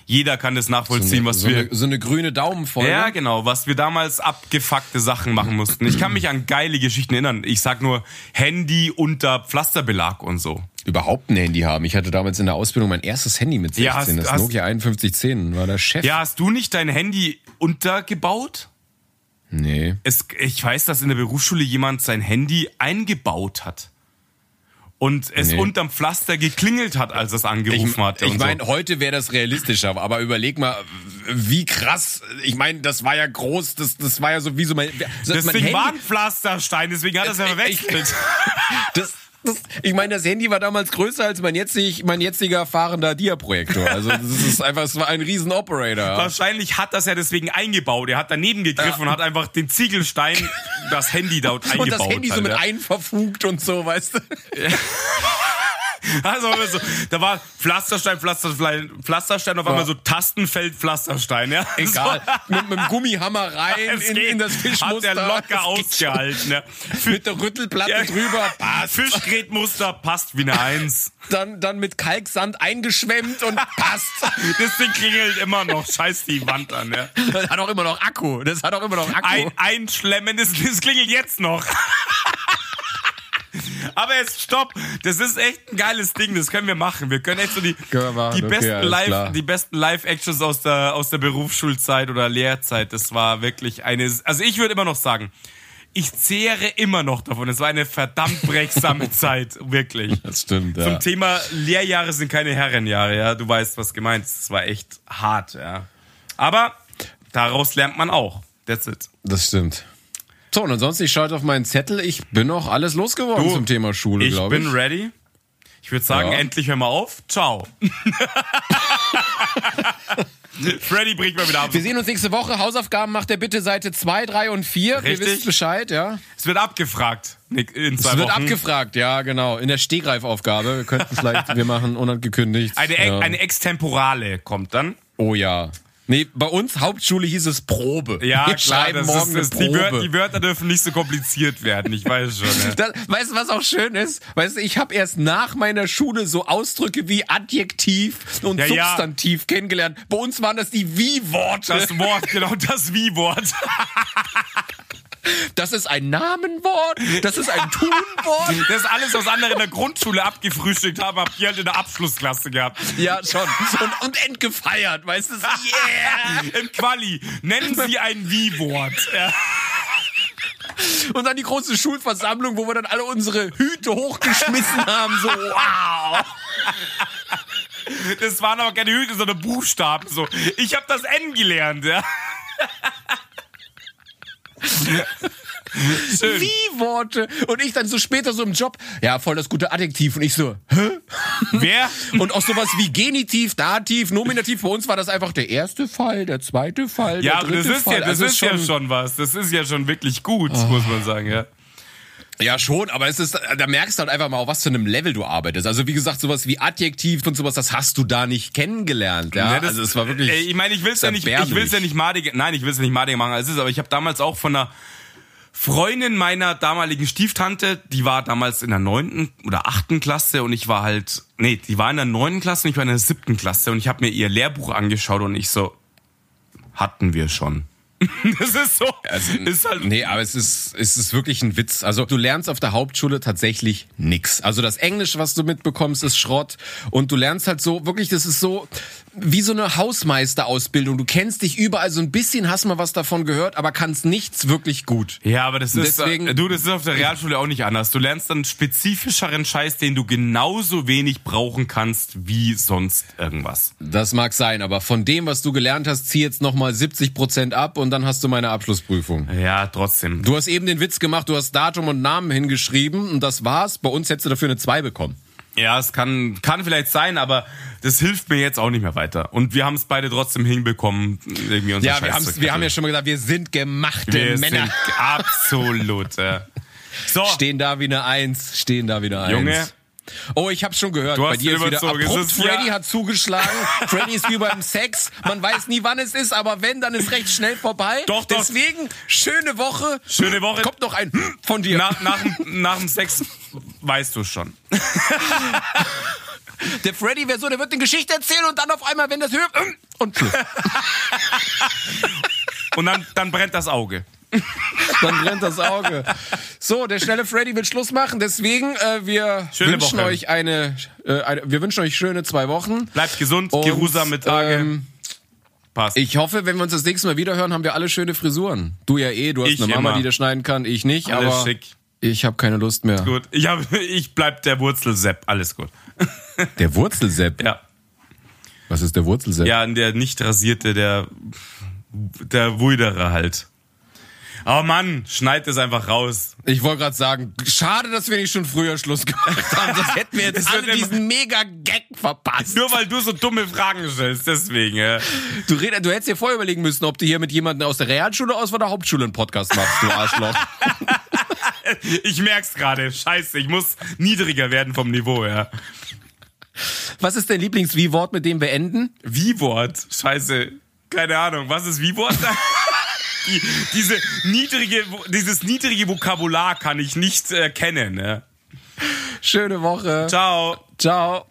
S1: Jeder kann das nachvollziehen, was
S2: so,
S1: wir.
S2: eine, so eine grüne Daumenfolge.
S1: Ja, genau, was wir damals abgefuckte Sachen machen mussten. Ich kann mich an geile Geschichten erinnern. Ich sag nur Handy unter Pflasterbelag und so.
S2: Überhaupt ein Handy haben. Ich hatte damals in der Ausbildung mein erstes Handy mit 16.
S1: Ja, hast-
S2: das
S1: hast-
S2: Nokia 5110 war der Chef.
S1: Ja, hast du nicht dein Handy untergebaut?
S2: Nee.
S1: Es, ich weiß, dass in der Berufsschule jemand sein Handy eingebaut hat. Und es
S2: Nee.
S1: unterm Pflaster geklingelt hat, als es angerufen hat.
S2: Ich meine,
S1: so.
S2: heute wäre das realistischer, aber überleg mal, wie krass. Ich meine, das war ja groß, das, das war ja so wie so mein.
S1: das
S2: mein
S1: Ding
S2: Handy-
S1: war ein Pflasterstein, deswegen hat er es ja
S2: Ich-
S1: verwechselt.
S2: Das, das, ich meine, das Handy war damals größer als mein, jetzig, mein jetziger fahrender Dia-Projektor. Also das ist einfach, es war ein riesen Operator.
S1: Wahrscheinlich hat das ja deswegen eingebaut. Er hat daneben gegriffen und hat einfach den Ziegelstein, das Handy dort eingebaut.
S2: Und das Handy so
S1: halt,
S2: mit
S1: ja.
S2: einverfugt und so, weißt du?
S1: Also, so, da war Pflasterstein, Pflasterstein, Pflasterstein, auf einmal so Tastenfeld, Pflasterstein, ja.
S2: Egal. mit, mit dem Gummihammer rein
S1: So,
S2: in, in das Fischmuster.
S1: Hat der locker ausgehalten, ja.
S2: Mit der Rüttelplatte
S1: Ja.
S2: drüber. Passt.
S1: Fischgrätmuster passt wie eine Eins.
S2: Dann, dann mit Kalksand eingeschwemmt und passt.
S1: Das Ding klingelt immer noch. Scheiß die Wand an, ja.
S2: Das hat auch immer noch Akku. Das hat auch immer noch Akku.
S1: Ein, einschlemmen, das, das klingelt jetzt noch. Aber jetzt stopp, das ist echt ein geiles Ding, das können wir machen. Wir können echt so die,
S2: machen,
S1: die besten Live,
S2: klar.
S1: die besten Live-Actions aus der, aus der Berufsschulzeit oder Lehrzeit. Das war wirklich eine, also ich würde immer noch sagen, ich zehre immer noch davon. Es war eine verdammt prägsame Zeit, wirklich.
S2: Das stimmt, ja.
S1: Zum Thema Lehrjahre sind keine Herrenjahre, ja. Du weißt, was gemeint ist. Es war echt hart, ja. Aber daraus lernt man auch. That's it.
S2: Das stimmt. So, und ansonsten, ich schalte auf meinen Zettel. Ich bin noch alles losgeworden
S1: Du,
S2: zum Thema Schule,
S1: Ich
S2: glaube ich.
S1: bin ready. Ich würde sagen,
S2: Ja.
S1: endlich hör mal auf. Ciao. Freddy bringt mal wieder ab.
S2: Wir sehen uns nächste Woche. Hausaufgaben macht er bitte Seite 2, 3 und 4.
S1: Richtig.
S2: Wir wissen Bescheid, ja.
S1: Es wird abgefragt. Nick, In zwei
S2: Es wird
S1: Wochen.
S2: abgefragt, ja, genau. In der Stegreifaufgabe. Wir könnten vielleicht, wir machen unangekündigt.
S1: Eine,
S2: ja.
S1: eine Extemporale kommt dann.
S2: Oh ja. Nee, bei uns Hauptschule hieß es Probe.
S1: Ja,
S2: wir
S1: klar.
S2: schreiben
S1: Das
S2: morgen
S1: ist, das,
S2: eine
S1: die,
S2: Probe.
S1: Wörter, die Wörter dürfen nicht so kompliziert werden. Ich weiß schon. Ja.
S2: Das, weißt du, was auch schön ist? Weißt du, ich habe erst nach meiner Schule so Ausdrücke wie Adjektiv und
S1: Ja, ja.
S2: Substantiv kennengelernt. Bei uns waren das die Wie-Worte.
S1: Das Wort, genau das Wie-Wort.
S2: Das ist ein Namenwort, das ist ein Tunwort.
S1: Das ist alles, was andere in der Grundschule abgefrühstückt haben, habt ihr halt in der Abschlussklasse gehabt.
S2: Ja, schon. Und, und entgefeiert, weißt du? Yeah!
S1: Im Quali. Nennen Sie ein Wie-Wort. Ja.
S2: Und dann die große Schulversammlung, wo wir dann alle unsere Hüte hochgeschmissen haben. So, wow.
S1: Das waren aber keine Hüte, sondern Buchstaben. So. Ich habe das N gelernt, ja. Schön.
S2: Wie-Worte. Und ich dann so später so im Job, ja, voll das gute Adjektiv. Und ich so, hä?
S1: Wer?
S2: Und auch sowas wie Genitiv, Dativ, Nominativ. Bei uns war das einfach der erste Fall, der zweite Fall,
S1: Ja,
S2: der
S1: aber das ist,
S2: Fall.
S1: ja, das
S2: Also
S1: ist ja schon was. Das ist ja schon wirklich gut, muss man sagen, ja.
S2: Ja, schon, aber es ist, da merkst du halt einfach mal, auf was für einem Level du arbeitest. Also wie gesagt, sowas wie Adjektiv und sowas, das hast du da nicht kennengelernt. Ja,
S1: Ja, das-
S2: also es war wirklich.
S1: Ey, ich meine, ich will es ja nicht, ich will's ja nicht madig, nein, ich will es ja nicht madig machen, als es ist, aber ich habe damals auch von einer Freundin meiner damaligen Stieftante, die war damals in der neunten oder achten Klasse und ich war halt, nee, die war in der neunten Klasse und ich war in der siebten Klasse und ich habe mir ihr Lehrbuch angeschaut und ich so, hatten wir schon. Das ist so.
S2: Also,
S1: ist halt,
S2: nee, aber es ist, es ist wirklich ein Witz. Also du lernst auf der Hauptschule tatsächlich nix. Also das Englisch, was du mitbekommst, ist Schrott. Und du lernst halt so, wirklich, das ist so wie so eine Hausmeisterausbildung. Du kennst dich überall so ein bisschen, hast mal was davon gehört, aber kannst nichts wirklich gut.
S1: Ja, aber das ist,
S2: deswegen-
S1: du, das ist auf der Realschule auch nicht anders. Du lernst dann spezifischeren Scheiß, den du genauso wenig brauchen kannst wie sonst irgendwas.
S2: Das mag sein, aber von dem, was du gelernt hast, zieh jetzt nochmal 70 Prozent ab und dann hast du meine Abschlussprüfung.
S1: Ja, trotzdem.
S2: Du hast eben den Witz gemacht, du hast Datum und Namen hingeschrieben und das war's. Bei uns hättest du dafür eine 2 bekommen.
S1: Ja, es kann, kann vielleicht sein, aber das hilft mir jetzt auch nicht mehr weiter. Und wir haben es beide trotzdem hinbekommen, irgendwie unser
S2: Ja,
S1: Scheiß
S2: wir, haben's, wir haben ja schon mal gesagt, wir sind gemachte
S1: wir
S2: Männer.
S1: sind absolut. Ja. So,
S2: Stehen da wie eine Eins, stehen da wie eine Eins.
S1: Junge.
S2: Oh, ich hab's schon gehört.
S1: Du
S2: Bei
S1: hast
S2: dir ist wieder abrupt. Freddy
S1: ja.
S2: hat zugeschlagen. Freddy ist wie beim Sex. Man weiß nie, wann es ist, aber wenn, dann ist recht schnell vorbei.
S1: Doch, doch.
S2: Deswegen, schöne Woche.
S1: Schöne Woche.
S2: Kommt noch ein von dir.
S1: nach, nach, dem- nach dem Sex weißt du schon.
S2: Der Freddy wäre so, der wird eine Geschichte erzählen und dann auf einmal, wenn das hört, und Schluss.
S1: Und dann, dann brennt das Auge.
S2: Dann brennt das Auge. So, der schnelle Freddy will Schluss machen. Deswegen, äh, wir
S1: Schöne
S2: wünschen
S1: Woche.
S2: euch eine, äh, eine, wir wünschen euch schöne zwei Wochen.
S1: Bleibt gesund,
S2: Und,
S1: geruhsame Tage.
S2: ähm,
S1: Passt.
S2: Ich hoffe, wenn wir uns das nächste Mal wiederhören, haben wir alle schöne Frisuren. Du ja eh, du hast
S1: Ich
S2: eine Mama,
S1: immer.
S2: die das schneiden kann, ich nicht,
S1: Alles
S2: aber
S1: schick.
S2: ich habe keine Lust mehr.
S1: Gut. Ich, hab, ich bleib der Wurzelsepp. Alles gut.
S2: Der Wurzelsepp.
S1: Ja.
S2: Was ist der Wurzelsepp?
S1: Ja, der nicht rasierte, der, der Wuidere halt. Oh Mann, schneid es einfach raus.
S2: Ich wollte gerade sagen, schade, dass wir nicht schon früher Schluss gemacht haben. Das hätten wir jetzt alle diesen Mega-Gag verpasst.
S1: Nur weil du so dumme Fragen stellst, deswegen. Ja.
S2: Du, red, du hättest dir vorher überlegen müssen, ob du hier mit jemandem aus der Realschule oder aus der Hauptschule einen Podcast machst, du Arschloch.
S1: Ich merk's gerade. Scheiße, ich muss niedriger werden vom Niveau, ja.
S2: Was ist dein Lieblings-Wie-Wort, mit dem wir enden?
S1: Wie-Wort. Scheiße. Keine Ahnung. Was ist Wie-Wort? die, diese niedrige, dieses niedrige Vokabular kann ich nicht äh. Ne?
S2: Schöne Woche.
S1: Ciao.
S2: Ciao.